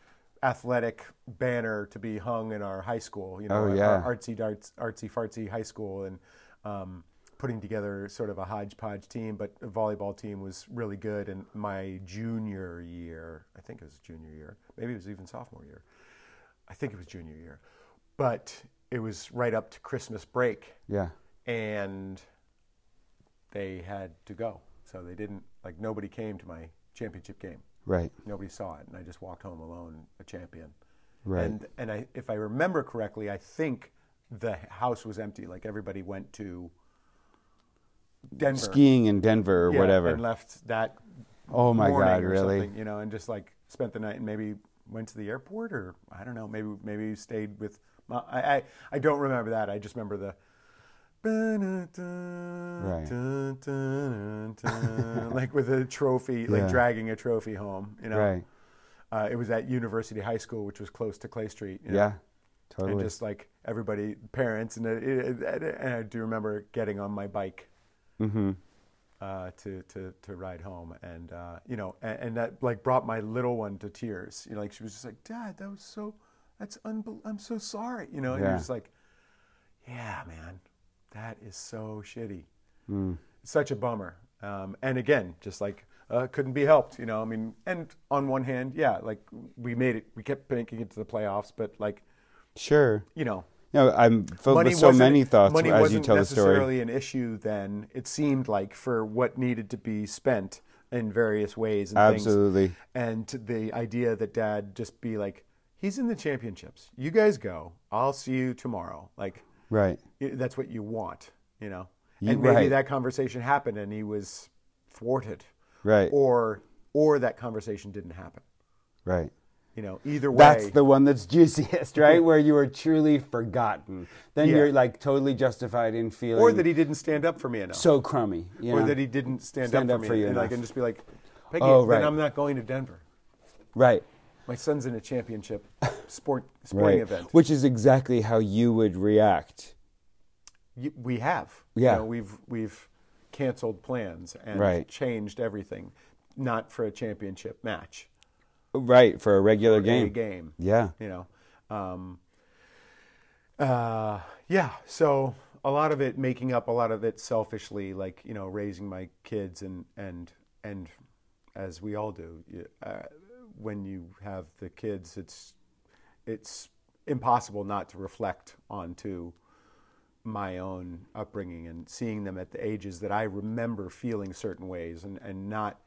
athletic banner to be hung in our high school. You know, Oh, yeah. our artsy darts, artsy fartsy high school, and um, putting together sort of a hodgepodge team. But the volleyball team was really good. And my junior year, I think it was junior year, maybe it was even sophomore year. I think it was junior year, but it was right up to Christmas break, Yeah. and they had to go. So they didn't like nobody came to my championship game. Right. Nobody saw it, and I just walked home alone, a champion. Right. And and I, if I remember correctly, I think the house was empty. Like everybody went to Denver, Skiing in Denver or Yeah, whatever. and left that. Oh my God, really? you know, and just like spent the night and maybe went to the airport or I don't know, maybe maybe stayed with. My, I, I I don't remember that. I just remember the. Right. like with a trophy, like Yeah. dragging a trophy home, you know. Right. Uh, it was at University High School, which was close to Clay Street. you know? Yeah. And just like everybody, parents, and, it, it, it- and I do remember getting on my bike mm-hmm. uh, to, to, to ride home. And, uh, you know, and, and that like brought my little one to tears. You know, like she was just like, Dad, that was so, that's unbel- I'm so sorry. You know, and Yeah. you're just like, yeah, man, that is so shitty. Mm. Such a bummer. Um, and again, just like, uh, couldn't be helped, you know. I mean, and on one hand, yeah, like we made it, we kept making it to the playoffs, but like, Sure. you know, No, I'm filled money with so many thoughts money as you wasn't tell the story. necessarily an issue then. It seemed like for what needed to be spent in various ways and things. Absolutely. And the idea that dad just be like, he's in the championships. You guys go. I'll see you tomorrow. Like Right. that's what you want, you know. You- And maybe right. that conversation happened and he was thwarted, Right. or or that conversation didn't happen. Right. You know, either way. That's the one that's juiciest, right? Where you are truly forgotten. Then Yeah. you're like totally justified in feeling or that he didn't stand up for me enough. so crummy. You or know? that he didn't stand, Stand up, up for me, you and I enough. can just be like, Peggy, Oh, right. then I'm not going to Denver. Right. My son's in a championship sport sporting Right. event. Which is exactly how you would react. Y- We have, Yeah. You know, we've we've canceled plans and Right. changed everything, not for a championship match, Right. For a regular a game. game. Yeah. You know, um, uh, yeah. So a lot of it, making up a lot of it selfishly, like you know, raising my kids and and and as we all do, uh, when you have the kids, it's it's impossible not to reflect onto my own upbringing and seeing them at the ages that I remember feeling certain ways and, and not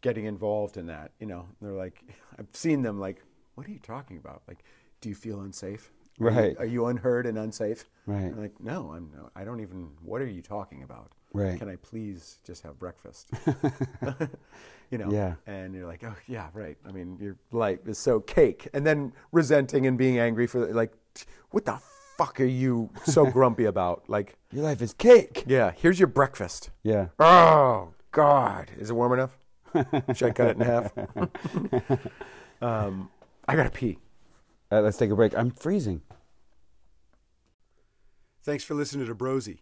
getting involved in that. You know, they're like, I've seen them like, what are you talking about? Like, do you feel unsafe? Are you- Right. Are you unheard and unsafe? Right. I'm like, no, I'm. No, I don't even. What are you talking about? Right. Can I please just have breakfast? you know. Yeah. And you're like, oh yeah, right. I mean, your life is so cake, and then resenting and being angry for like, what the fuck are you so grumpy about? Like, Your life is cake. yeah, here's your breakfast. Yeah. Oh God, is it warm enough? Should I cut it in half? um, I gotta pee. Uh, let's take a break. I'm freezing. Thanks for listening to Brosy.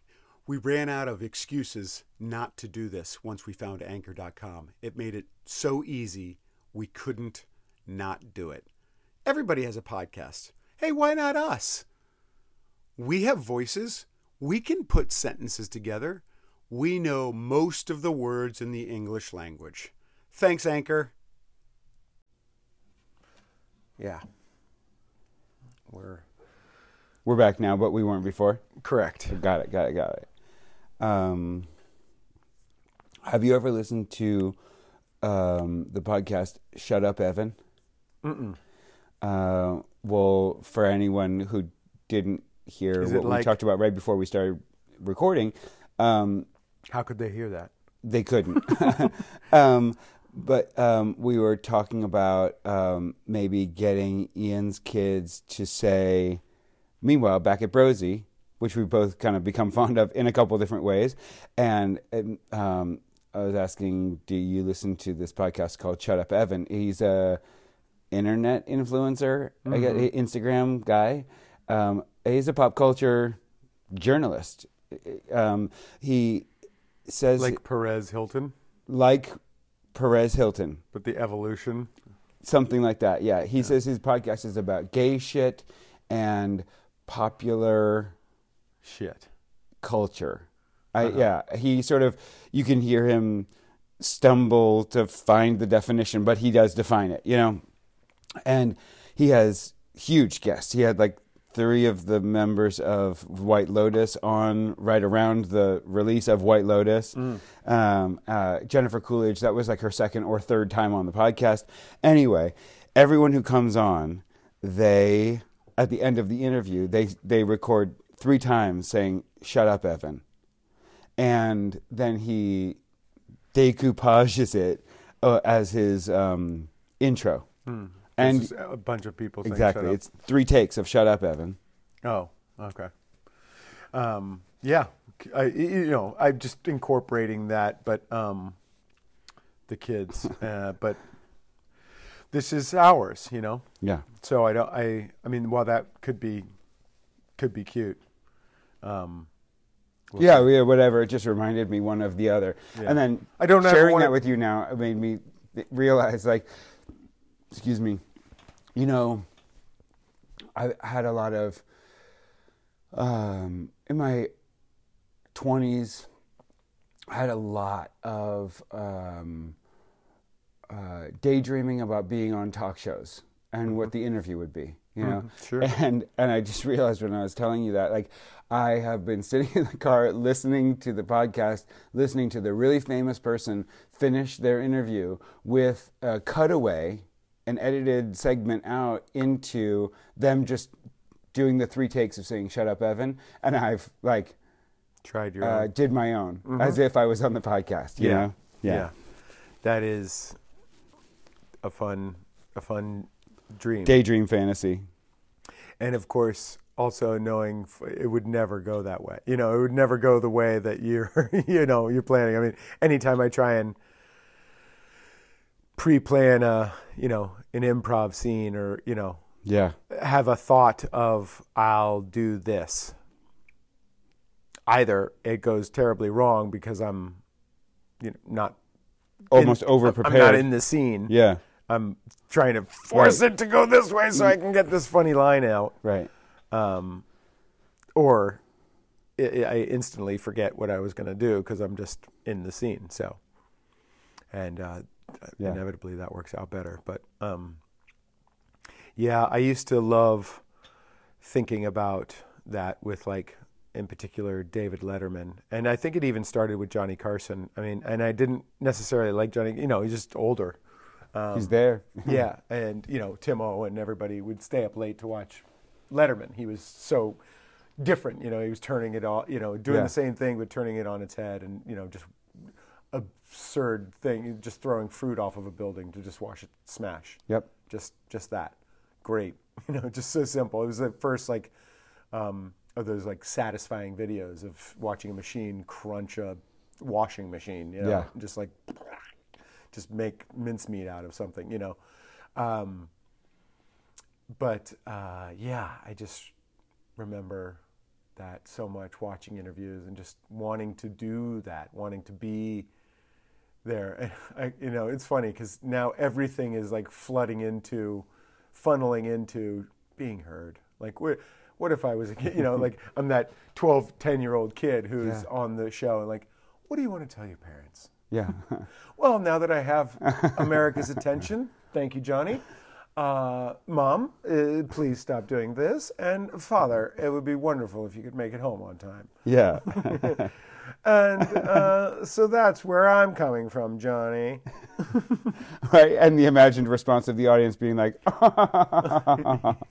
We ran out of excuses not to do this once we found anchor.com. It made it so easy, we couldn't not do it. Everybody has a podcast. Hey, why not us? We have voices. We can put sentences together. We know most of the words in the English language. Thanks, Anchor. Yeah, we're We're back now, but we weren't before. correct. Got it. Got it. Got it. Um, have you ever listened to um, the podcast "Shut Up, Evan"? Uh, well, for anyone who didn't hear Is what we like- talked about right before we started recording, um, How could they hear that? they couldn't. um, but um, we were talking about um, maybe getting Ian's kids to say, meanwhile, back at Brosy, which we both kind of become fond of in a couple different ways. And um, I was asking, do you listen to this podcast called Shut Up Evan? He's a internet influencer, I guess, Instagram guy. Um, he's a pop culture journalist. Um, he says Like Perez Hilton, like Perez Hilton, but the evolution. something like that. Yeah, he says his podcast is about gay shit and popular Shit. culture. I, yeah, he sort of you can hear him stumble to find the definition, but he does define it, you know. And he has huge guests. He had like three of the members of White Lotus on right around the release of White Lotus. Um, uh, Jennifer Coolidge, that was like her second or third time on the podcast. Anyway, everyone who comes on, they at the end of the interview, they they record three times saying "Shut up, Evan," and then he decoupages it uh, as his um, intro. And This is a bunch of people exactly, it's three takes of "Shut up, Evan." Oh, okay. Um, yeah, I, you know, I'm just incorporating that, but um, the kids, uh, but this is ours, you know. Yeah, So I don't. I. I mean, while that could be, could be cute. Um, we'll yeah, see. yeah, whatever. It just reminded me one of the other, Yeah. and then I don't ever sharing wanna- that with you now it made me realize, like, excuse me, you know, I had a lot of um, in my twenties. I had a lot of um, uh, daydreaming about being on talk shows and what the interview would be. You know. sure. And and I just realized when I was telling you that, like, I have been sitting in the car listening to the podcast, listening to the really famous person finish their interview with a cutaway, an edited segment out into them just doing the three takes of saying "Shut up, Evan," and I've like Tried your uh, own. did my own as if I was on the podcast. You know? yeah. That is a fun, a fun dream. Daydream fantasy. and of course, also knowing it would never go that way. You know, it would never go the way that you're, you know, you're planning. I mean, anytime I try and pre-plan a, you know, an improv scene or, you know, Yeah. have a thought of I'll do this. Either it goes terribly wrong because I'm, you know, not Almost over I'm prepared. not in the scene. Yeah. I'm trying to force Right. it to go this way so I can get this funny line out. Right. Um, or I, I instantly forget what I was going to do because I'm just in the scene. So, and uh, Yeah. inevitably that works out better. But um, yeah, I used to love thinking about that with like, in particular, David Letterman, and I think it even started with Johnny Carson. I mean, and I didn't necessarily like Johnny. You know, he's just older. Um, He's there. yeah, and you know Tim O and everybody would stay up late to watch Letterman. He was so different. You know, he was turning it all. You know, doing Yeah. the same thing but turning it on its head, and you know, just absurd thing, just throwing fruit off of a building to just watch it smash. Yep. Just, just that. Great. You know, just so simple. It was the first like um, of those like satisfying videos of watching a machine crunch a washing machine. You know, Yeah. just like just make mincemeat out of something, you know. Um, but uh, yeah, I just remember that so much watching interviews and just wanting to do that, wanting to be there. And I, you know, it's funny because now everything is like flooding into, funneling into being heard. Like, what, what if I was a kid? You know, like I'm that 12, 10 year old kid who's Yeah. on the show and like, what do you want to tell your parents? Yeah. Well, now that I have America's attention, thank you, Johnny. Uh, Mom, uh, please stop doing this. And Father, it would be wonderful if you could make it home on time. yeah. And uh, so that's where I'm coming from, Johnny. right. And the imagined response of the audience being like,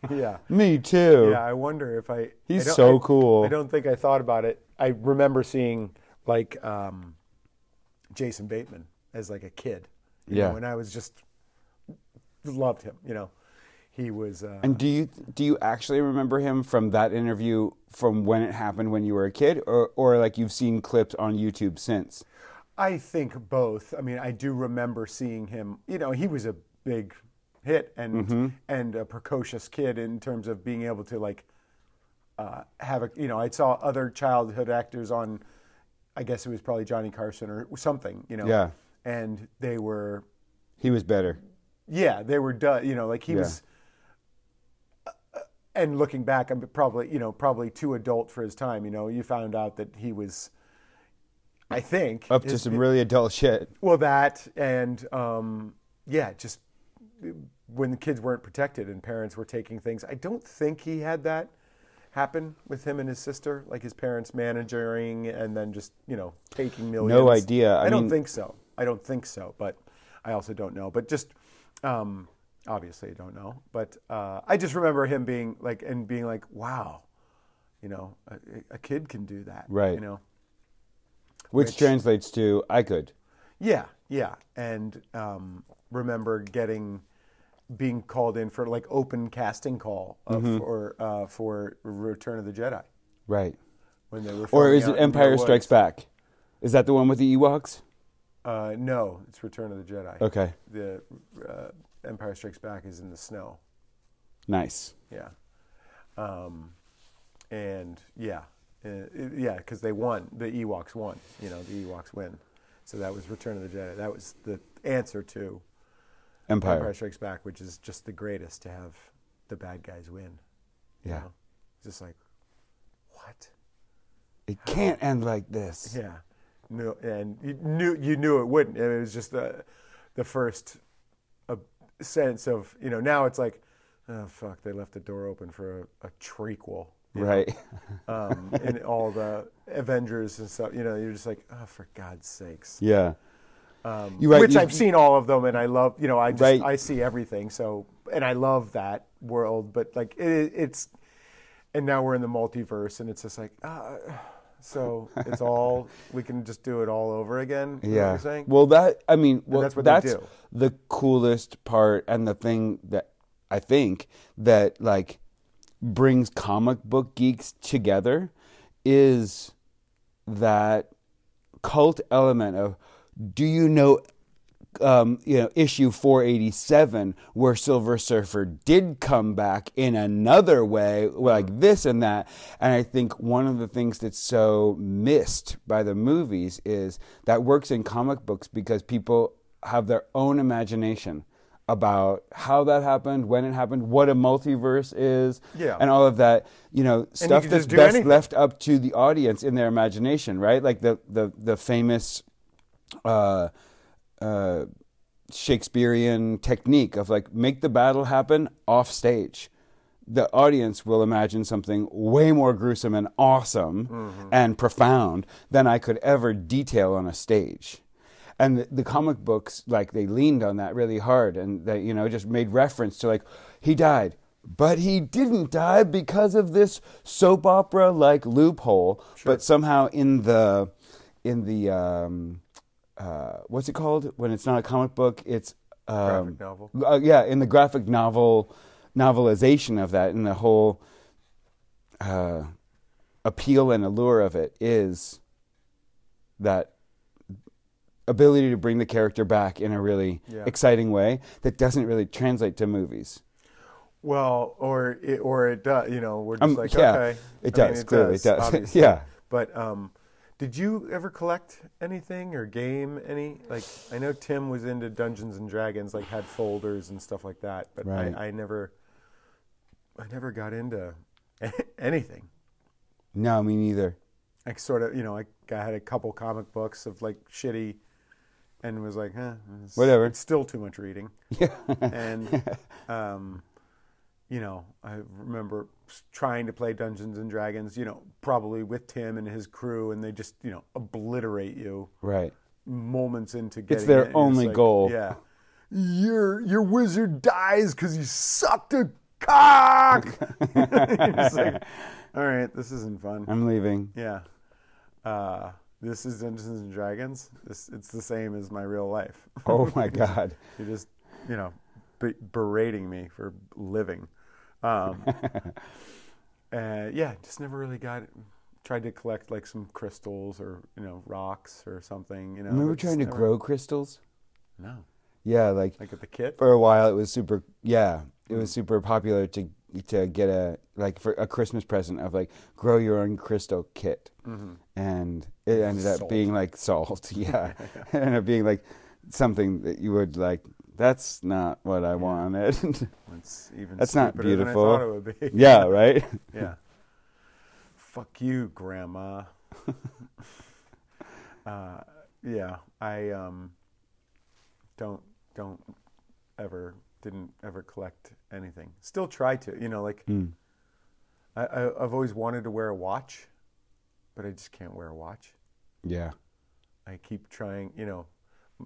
Yeah. "Me too." Yeah, I wonder if I. He's I so I- cool. I don't think I thought about it. I remember seeing like um, Jason Bateman as like a kid. You Yeah. Know, and I was just loved him. You know, he was. Uh, And do you do you actually remember him from that interview from when it happened when you were a kid, or or like you've seen clips on YouTube since? I think both. I mean, I do remember seeing him. You know, he was a big hit and Mm-hmm. and a precocious kid in terms of being able to like uh, have a. You know, I saw other childhood actors on. I guess it was probably Johnny Carson or something. You know. Yeah. And they were, He was better. yeah, they were done. You know, like he Yeah. was. uh, And looking back, I'm probably you know probably too adult for his time. You know, you found out that he was. I think Up to his- some really adult shit. Well, that and um, yeah, just when the kids weren't protected and parents were taking things. I don't think he had that happen with him and his sister, like his parents managing and then just you know taking millions. No idea. I I, don't mean- think so. I don't think so, but I also don't know. But just um, obviously, I don't know. But uh, I just remember him being like and being like, wow, you know, a, a kid can do that, Right. You know. Which, Which- translates to I could. Yeah, yeah, and um, remember getting being called in for like open casting call of, Mm-hmm. for uh, for Return of the Jedi Right. when they were. Or is it Empire Strikes. Back? Is that the one with the Ewoks? Uh, no, it's Return of the Jedi. Okay. The uh, Empire Strikes Back is in the snow. Nice. Yeah, um, and yeah, uh, yeah, because they won. The Ewoks won. You know, the Ewoks win. So that was Return of the Jedi. That was the answer to Empire. Empire Strikes Back, which is just the greatest to have the bad guys win. you Yeah. know? Just like, what? It can't end like this. Yeah. No, and you knew you knew it wouldn't. It was just the the first uh, sense of you know. Now it's like, oh fuck, they left the door open for a, a trequel. Right. Um, and all the Avengers and stuff. You know, you're just like, oh, for God's sakes. Yeah. Um, right, Which you- I've seen all of them, and I love. You know, I just Right. I see everything. So, and I love that world. But like, it, it's, and now we're in the multiverse, and it's just like, uh, so it's all we can just do it all over again. Yeah. Well, that I mean, well, that's what that's do. the coolest part, and the thing that I think that like brings comic book geeks together is that cult element of do you know um, you know, issue 487, where Silver Surfer did come back in another way, like this and that. And I think one of the things that's so missed by the movies is that works in comic books because people have their own imagination about how that happened, when it happened, what a multiverse is, Yeah. and all of that. You know, stuff can that's best anything. left up to the audience in their imagination, right? Like the the the famous uh, uh, Shakespearean technique of like make the battle happen off stage. The audience will imagine something way more gruesome and awesome and profound than I could ever detail on a stage. And the, the comic books, like they leaned on that really hard, and they, you know, just made reference to like he died, but he didn't die because of this soap opera like loophole. But somehow in the in the um, uh, what's it called when it's not a comic book? It's um, Graphic novel. uh, yeah, in the graphic novel novelization of that, and the whole uh, appeal and allure of it is that ability to bring the character back in a really Yeah. exciting way that doesn't really translate to movies. Well, or it, or it does. You know, we're just Um, like yeah, okay. it I mean, does, clearly it does. Yeah. But um, did you ever collect anything or game any? Like I know Tim was into Dungeons and Dragons, like had folders and stuff like that. But Right. I, I never, I never got into anything. No, me neither. I sort of, you know, I, I had a couple comic books of like shitty, and was like, eh, it's, Whatever. It's still too much reading. Yeah. and um, you know, I remember trying to play Dungeons and Dragons, you know, probably with Tim and his crew, and they just, you know, obliterate you right. moments into getting. their it, and it's only like, goal. Yeah, your your wizard dies because you sucked a cock. Like, All right, this isn't fun. I'm leaving. Yeah. Uh, this is Dungeons and Dragons. This, it's the same as my real life. Oh my god. You're just, you know, berating me for living. Um, uh, yeah, just never really got. Tried to collect like some crystals or you know rocks or something. You know, Remember trying to never- grow crystals? No, Yeah, like like at the kit. for a while it was super yeah it was super popular to to get a like for a christmas present of like grow your own crystal kit and it ended up Salt. being like salt yeah it ended up being like something that you would like that's not what i wanted It's even That's not stupider than I beautiful. thought it would be. yeah right yeah. Fuck you, Grandma. uh, yeah, I um, don't don't ever didn't ever collect anything. Still try to, you know, like Mm. I, I I've always wanted to wear a watch, but I just can't wear a watch. yeah I keep trying, you know.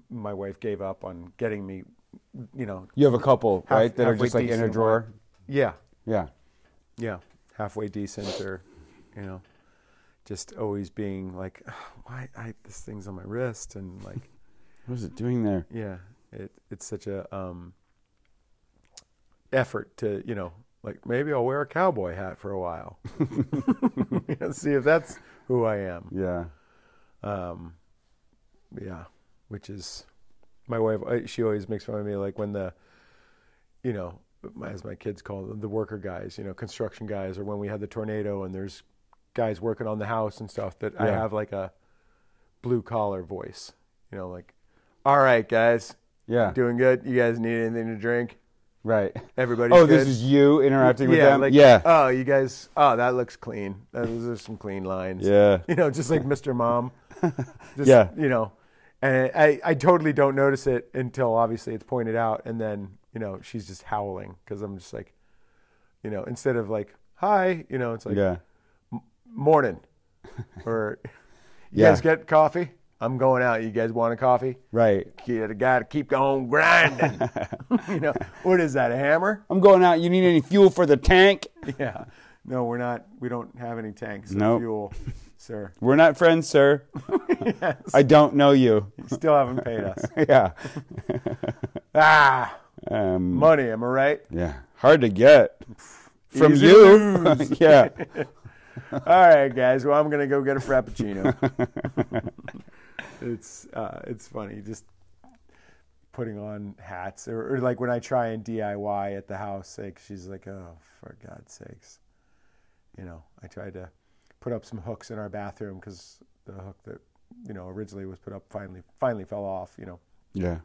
My wife gave up on getting me, you know. you have a couple half- right that are just like in a drawer? wa- Yeah, yeah. Yeah, halfway decent or, you know, just always being like, why I this thing's on my wrist and like, what is it doing there? Yeah, it it's such a um effort to you know like maybe I'll wear a cowboy hat for a while, see if that's who I am. yeah. Um, yeah, which is my wife. She always makes fun of me, like when the, you know, as my kids call them, the worker guys, you know, construction guys, or when we had the tornado and there's guys working on the house and stuff. That I have like a blue collar voice, you know, like, all right, guys, yeah doing good. You guys need anything to drink? right everybody oh good? this is you interacting with them like, yeah Oh, you guys. Oh, that looks clean. Those are some clean lines. yeah You know, just like Mr. Mom. Just, Yeah. You know, and I, I totally don't notice it until obviously it's pointed out, and then you know she's just howling because I'm just like, You know, instead of like hi, you know, it's like yeah. morning, or you Yeah. guys get coffee. I'm going out. You guys want a coffee? Right. You got to keep going grinding. you know, what is that? A hammer? I'm going out. You need any fuel for the tank? Yeah. No, we're not. We don't have any tanks of Nope. fuel, sir. We're not friends, sir. yes. I don't know you. You still haven't paid us. yeah. ah, Um, money. Am I right? yeah. Hard to get from Easy you. yeah. All right, guys. Well, I'm gonna go get a frappuccino. it's uh, it's funny just putting on hats or, or like when I try and DIY at the house. Like she's like, oh, for God's sakes, you know. I tried to put up some hooks in our bathroom because the hook that you know originally was put up finally finally fell off. You know, Yeah.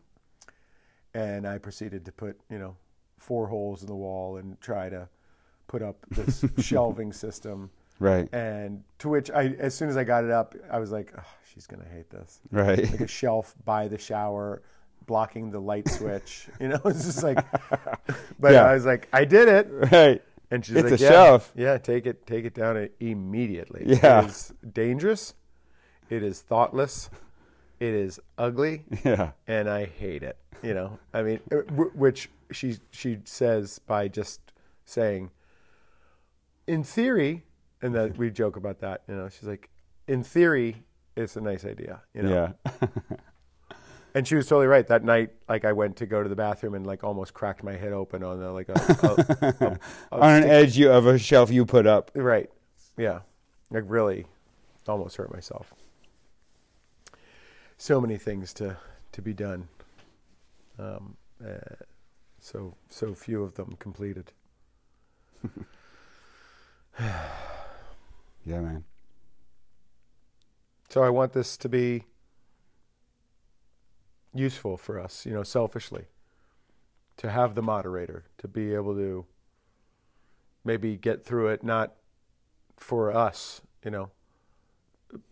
and I proceeded to put you know four holes in the wall and try to put up this shelving system. Right. And to which I, as soon as I got it up, I was like, oh, she's gonna hate this. Right. Like a shelf by the shower, blocking the light switch. You know, it's just like. But Yeah. I was like, I did it, Right. And she's It's like, a yeah, shelf. Yeah, take it, take it down immediately. Yeah. it is dangerous. It is thoughtless. It is ugly Yeah. and I hate it. You know, I mean, uh, which she she says by just saying, in theory, and that we joke about that. You know, she's like, in theory, it's a nice idea. You know, Yeah. and she was totally right. That night, like I went to go to the bathroom and like almost cracked my head open on the, like a, a, a, On an edge you, of a shelf you put up. Right. Yeah. Like really almost hurt myself. So many things to to be done. Um, uh, so so few of them completed. Yeah, man. So I want this to be useful for us, you know, selfishly. To have the moderator, to be able to maybe get through it not for us, you know,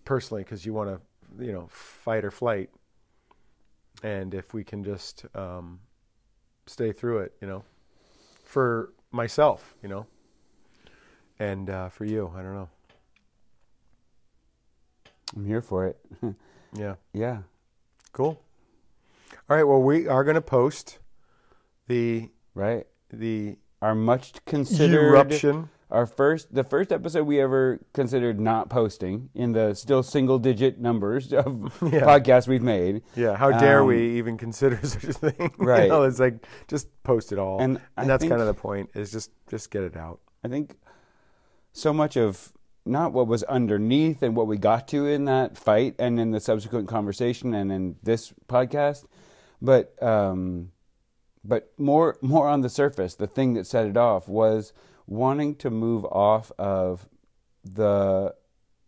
personally because you want to, you know, fight or flight. And if we can just um, stay through it, you know, for myself, you know, and uh, for you, I don't know. I'm here for it. Yeah. yeah. Cool. All right. Well, we are going to post the Right. the Our much considered eruption. our first the first episode we ever considered not posting in the still single digit numbers of Yeah. podcasts we've made. Yeah. How dare Um, we even consider such a thing? You Right. know, it's like just post it all, And and, that's think- kind of the point. Is just just get it out. I think so much of not what was underneath and what we got to in that fight and in the subsequent conversation and in this podcast, but um, but more more on the surface. The thing that set it off was wanting to move off of the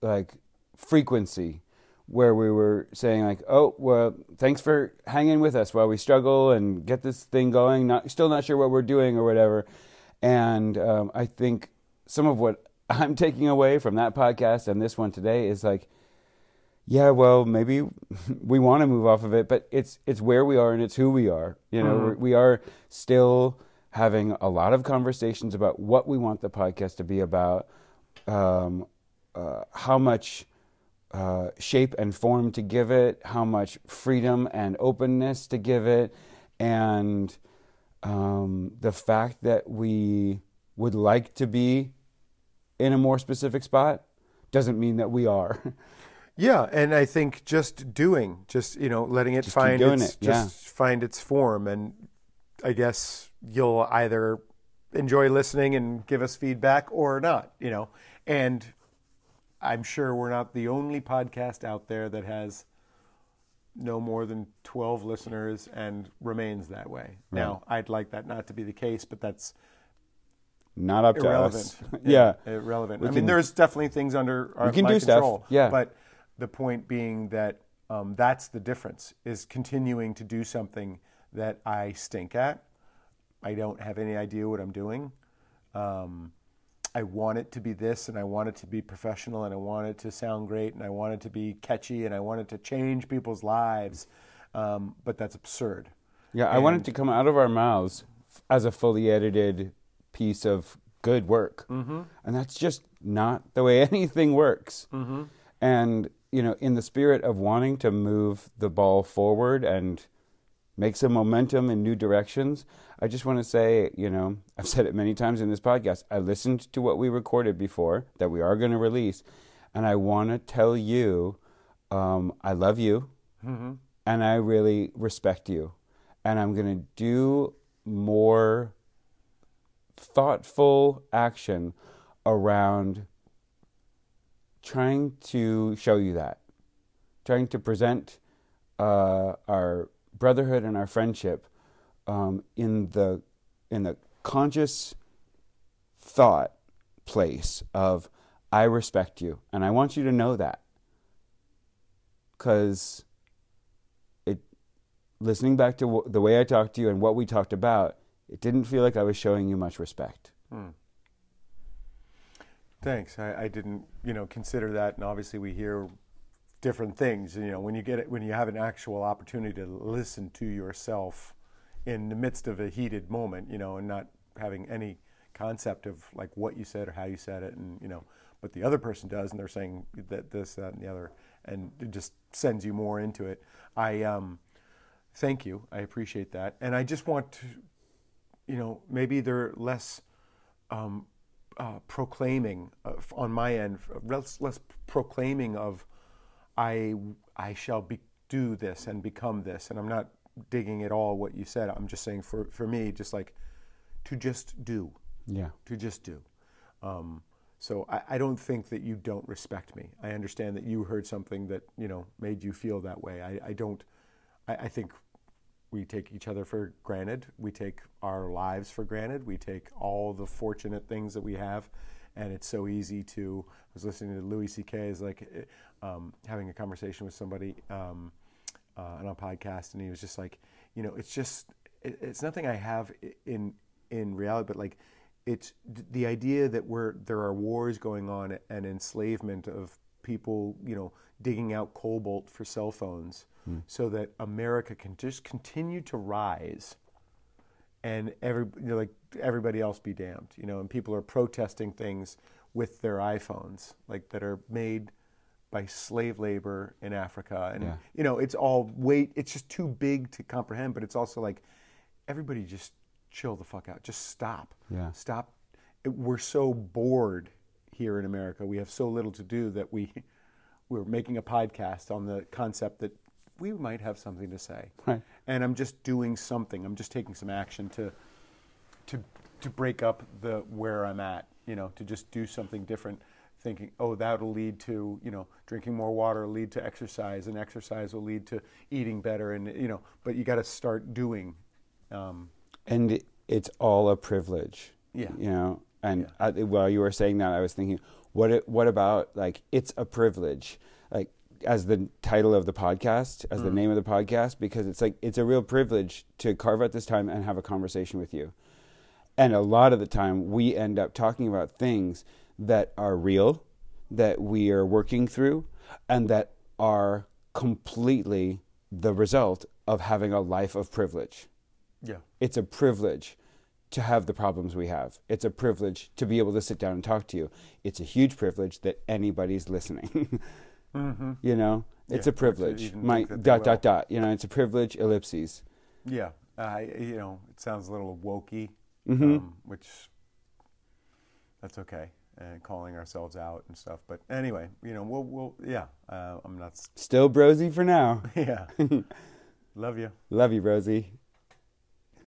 like frequency where we were saying like, oh well, thanks for hanging with us while we struggle and get this thing going. Not still not sure what we're doing or whatever. And um, I think some of what I'm taking away from that podcast and this one today is like, yeah, well, maybe we want to move off of it, but it's it's where we are and it's who we are. You know, Mhm. we're we are still having a lot of conversations about what we want the podcast to be about, um, uh, how much uh, shape and form to give it, how much freedom and openness to give it, and um, the fact that we would like to be in a more specific spot doesn't mean that we are. Yeah, and I think just doing, just you know, letting it Just find doing its it, yeah. just find its form, and I guess you'll either enjoy listening and give us feedback or not, you know. And I'm sure we're not the only podcast out there that has no more than 12 listeners and remains that way. Now, I'd like that not to be the case, but that's Not up to irrelevant. us. yeah. irrelevant. We I can- mean, there's definitely things under our, can my do stuff, control. yeah. But the point being that um, that's the difference: is continuing to do something that I stink at. I don't have any idea what I'm doing. Um, I want it to be this, and I want it to be professional, and I want it to sound great, and I want it to be catchy, and I want it to change people's lives. Um, but that's absurd. Yeah, I want it to come out of our mouths as a fully edited piece of good work. Mm-hmm. And that's just not the way anything works. Mm-hmm. And, you know, in the spirit of wanting to move the ball forward and make some momentum in new directions, I just want to say, you know, I've said it many times in this podcast. I listened to what we recorded before that we are going to release. And I want to tell you, um, I love you. Mm-hmm. And I really respect you. And I'm going to do more thoughtful action around trying to show you that, trying to present uh, our brotherhood and our friendship um, in the in the conscious thought place of I respect you, and I want you to know that because it listening back to w- the way I talked to you and what we talked about it didn't feel like I was showing you much respect. Hmm. Thanks. I, I, didn't, you know, consider that, and obviously we hear different things. You know, when you get it, when you have an actual opportunity to listen to yourself in the midst of a heated moment, you know, and not having any concept of like what you said or how you said it, and you know, but the other person does, and they're saying that this, that, and the other, and it just sends you more into it. I um, thank you. I appreciate that, and I just want to you know, maybe they're less um, uh, proclaiming uh, on my end, less, less proclaiming of I I shall be, do this and become this. And I'm not digging at all what you said. I'm just saying for, for me, just like to just do. Yeah. To just do. Um, so I, I, don't think that you don't respect me. I understand that you heard something that you know made you feel that way. I, I don't. I, I think we take each other for granted. We take our lives for granted. We take all the fortunate things that we have, and it's so easy to. I was listening to Louis C.K. is like eh, um, having a conversation with somebody um, uh, on a podcast, and he was just like, you know, it's just it, it's nothing I have in in reality, but like it's the idea that we're there are wars going on and enslavement of people, you know, digging out cobalt for cell phones mm. so that America can just continue to rise and every you know, like everybody else be damned, you know, and people are protesting things with their iPhones like that are made by slave labor in Africa and yeah. you know, it's all weight it's just too big to comprehend, but it's also like everybody just chill the fuck out. Just stop. Yeah. Stop. We're so bored here in America. We have so little to do that we we're making a podcast on the concept that we might have something to say. Right. And I'm just doing something. I'm just taking some action to to to break up the where I'm at, you know, to just do something different thinking, oh, that'll lead to, you know, drinking more water, lead to exercise, and exercise will lead to eating better, and you know, but you got to start doing. Um, and it's all a privilege. Yeah. You know, and yeah. I, while you were saying that, I was thinking, what it, what about like it's a privilege, like as the title of the podcast, as mm. the name of the podcast, because it's like it's a real privilege to carve out this time and have a conversation with you. And a lot of the time, we end up talking about things that are real, that we are working through, and that are completely the result of having a life of privilege. Yeah. It's a privilege to have the problems we have. It's a privilege to be able to sit down and talk to you. It's a huge privilege that anybody's listening. mm-hmm. You know, it's yeah, a privilege. My dot dot dot. You know, it's a privilege. Ellipses. Yeah, uh, you know, it sounds a little wokey, mm-hmm. um, which that's okay. And calling ourselves out and stuff, but anyway, you know, we'll, we'll yeah. Uh, I'm not still brosy for now. yeah. Love you. Love you, Rosie.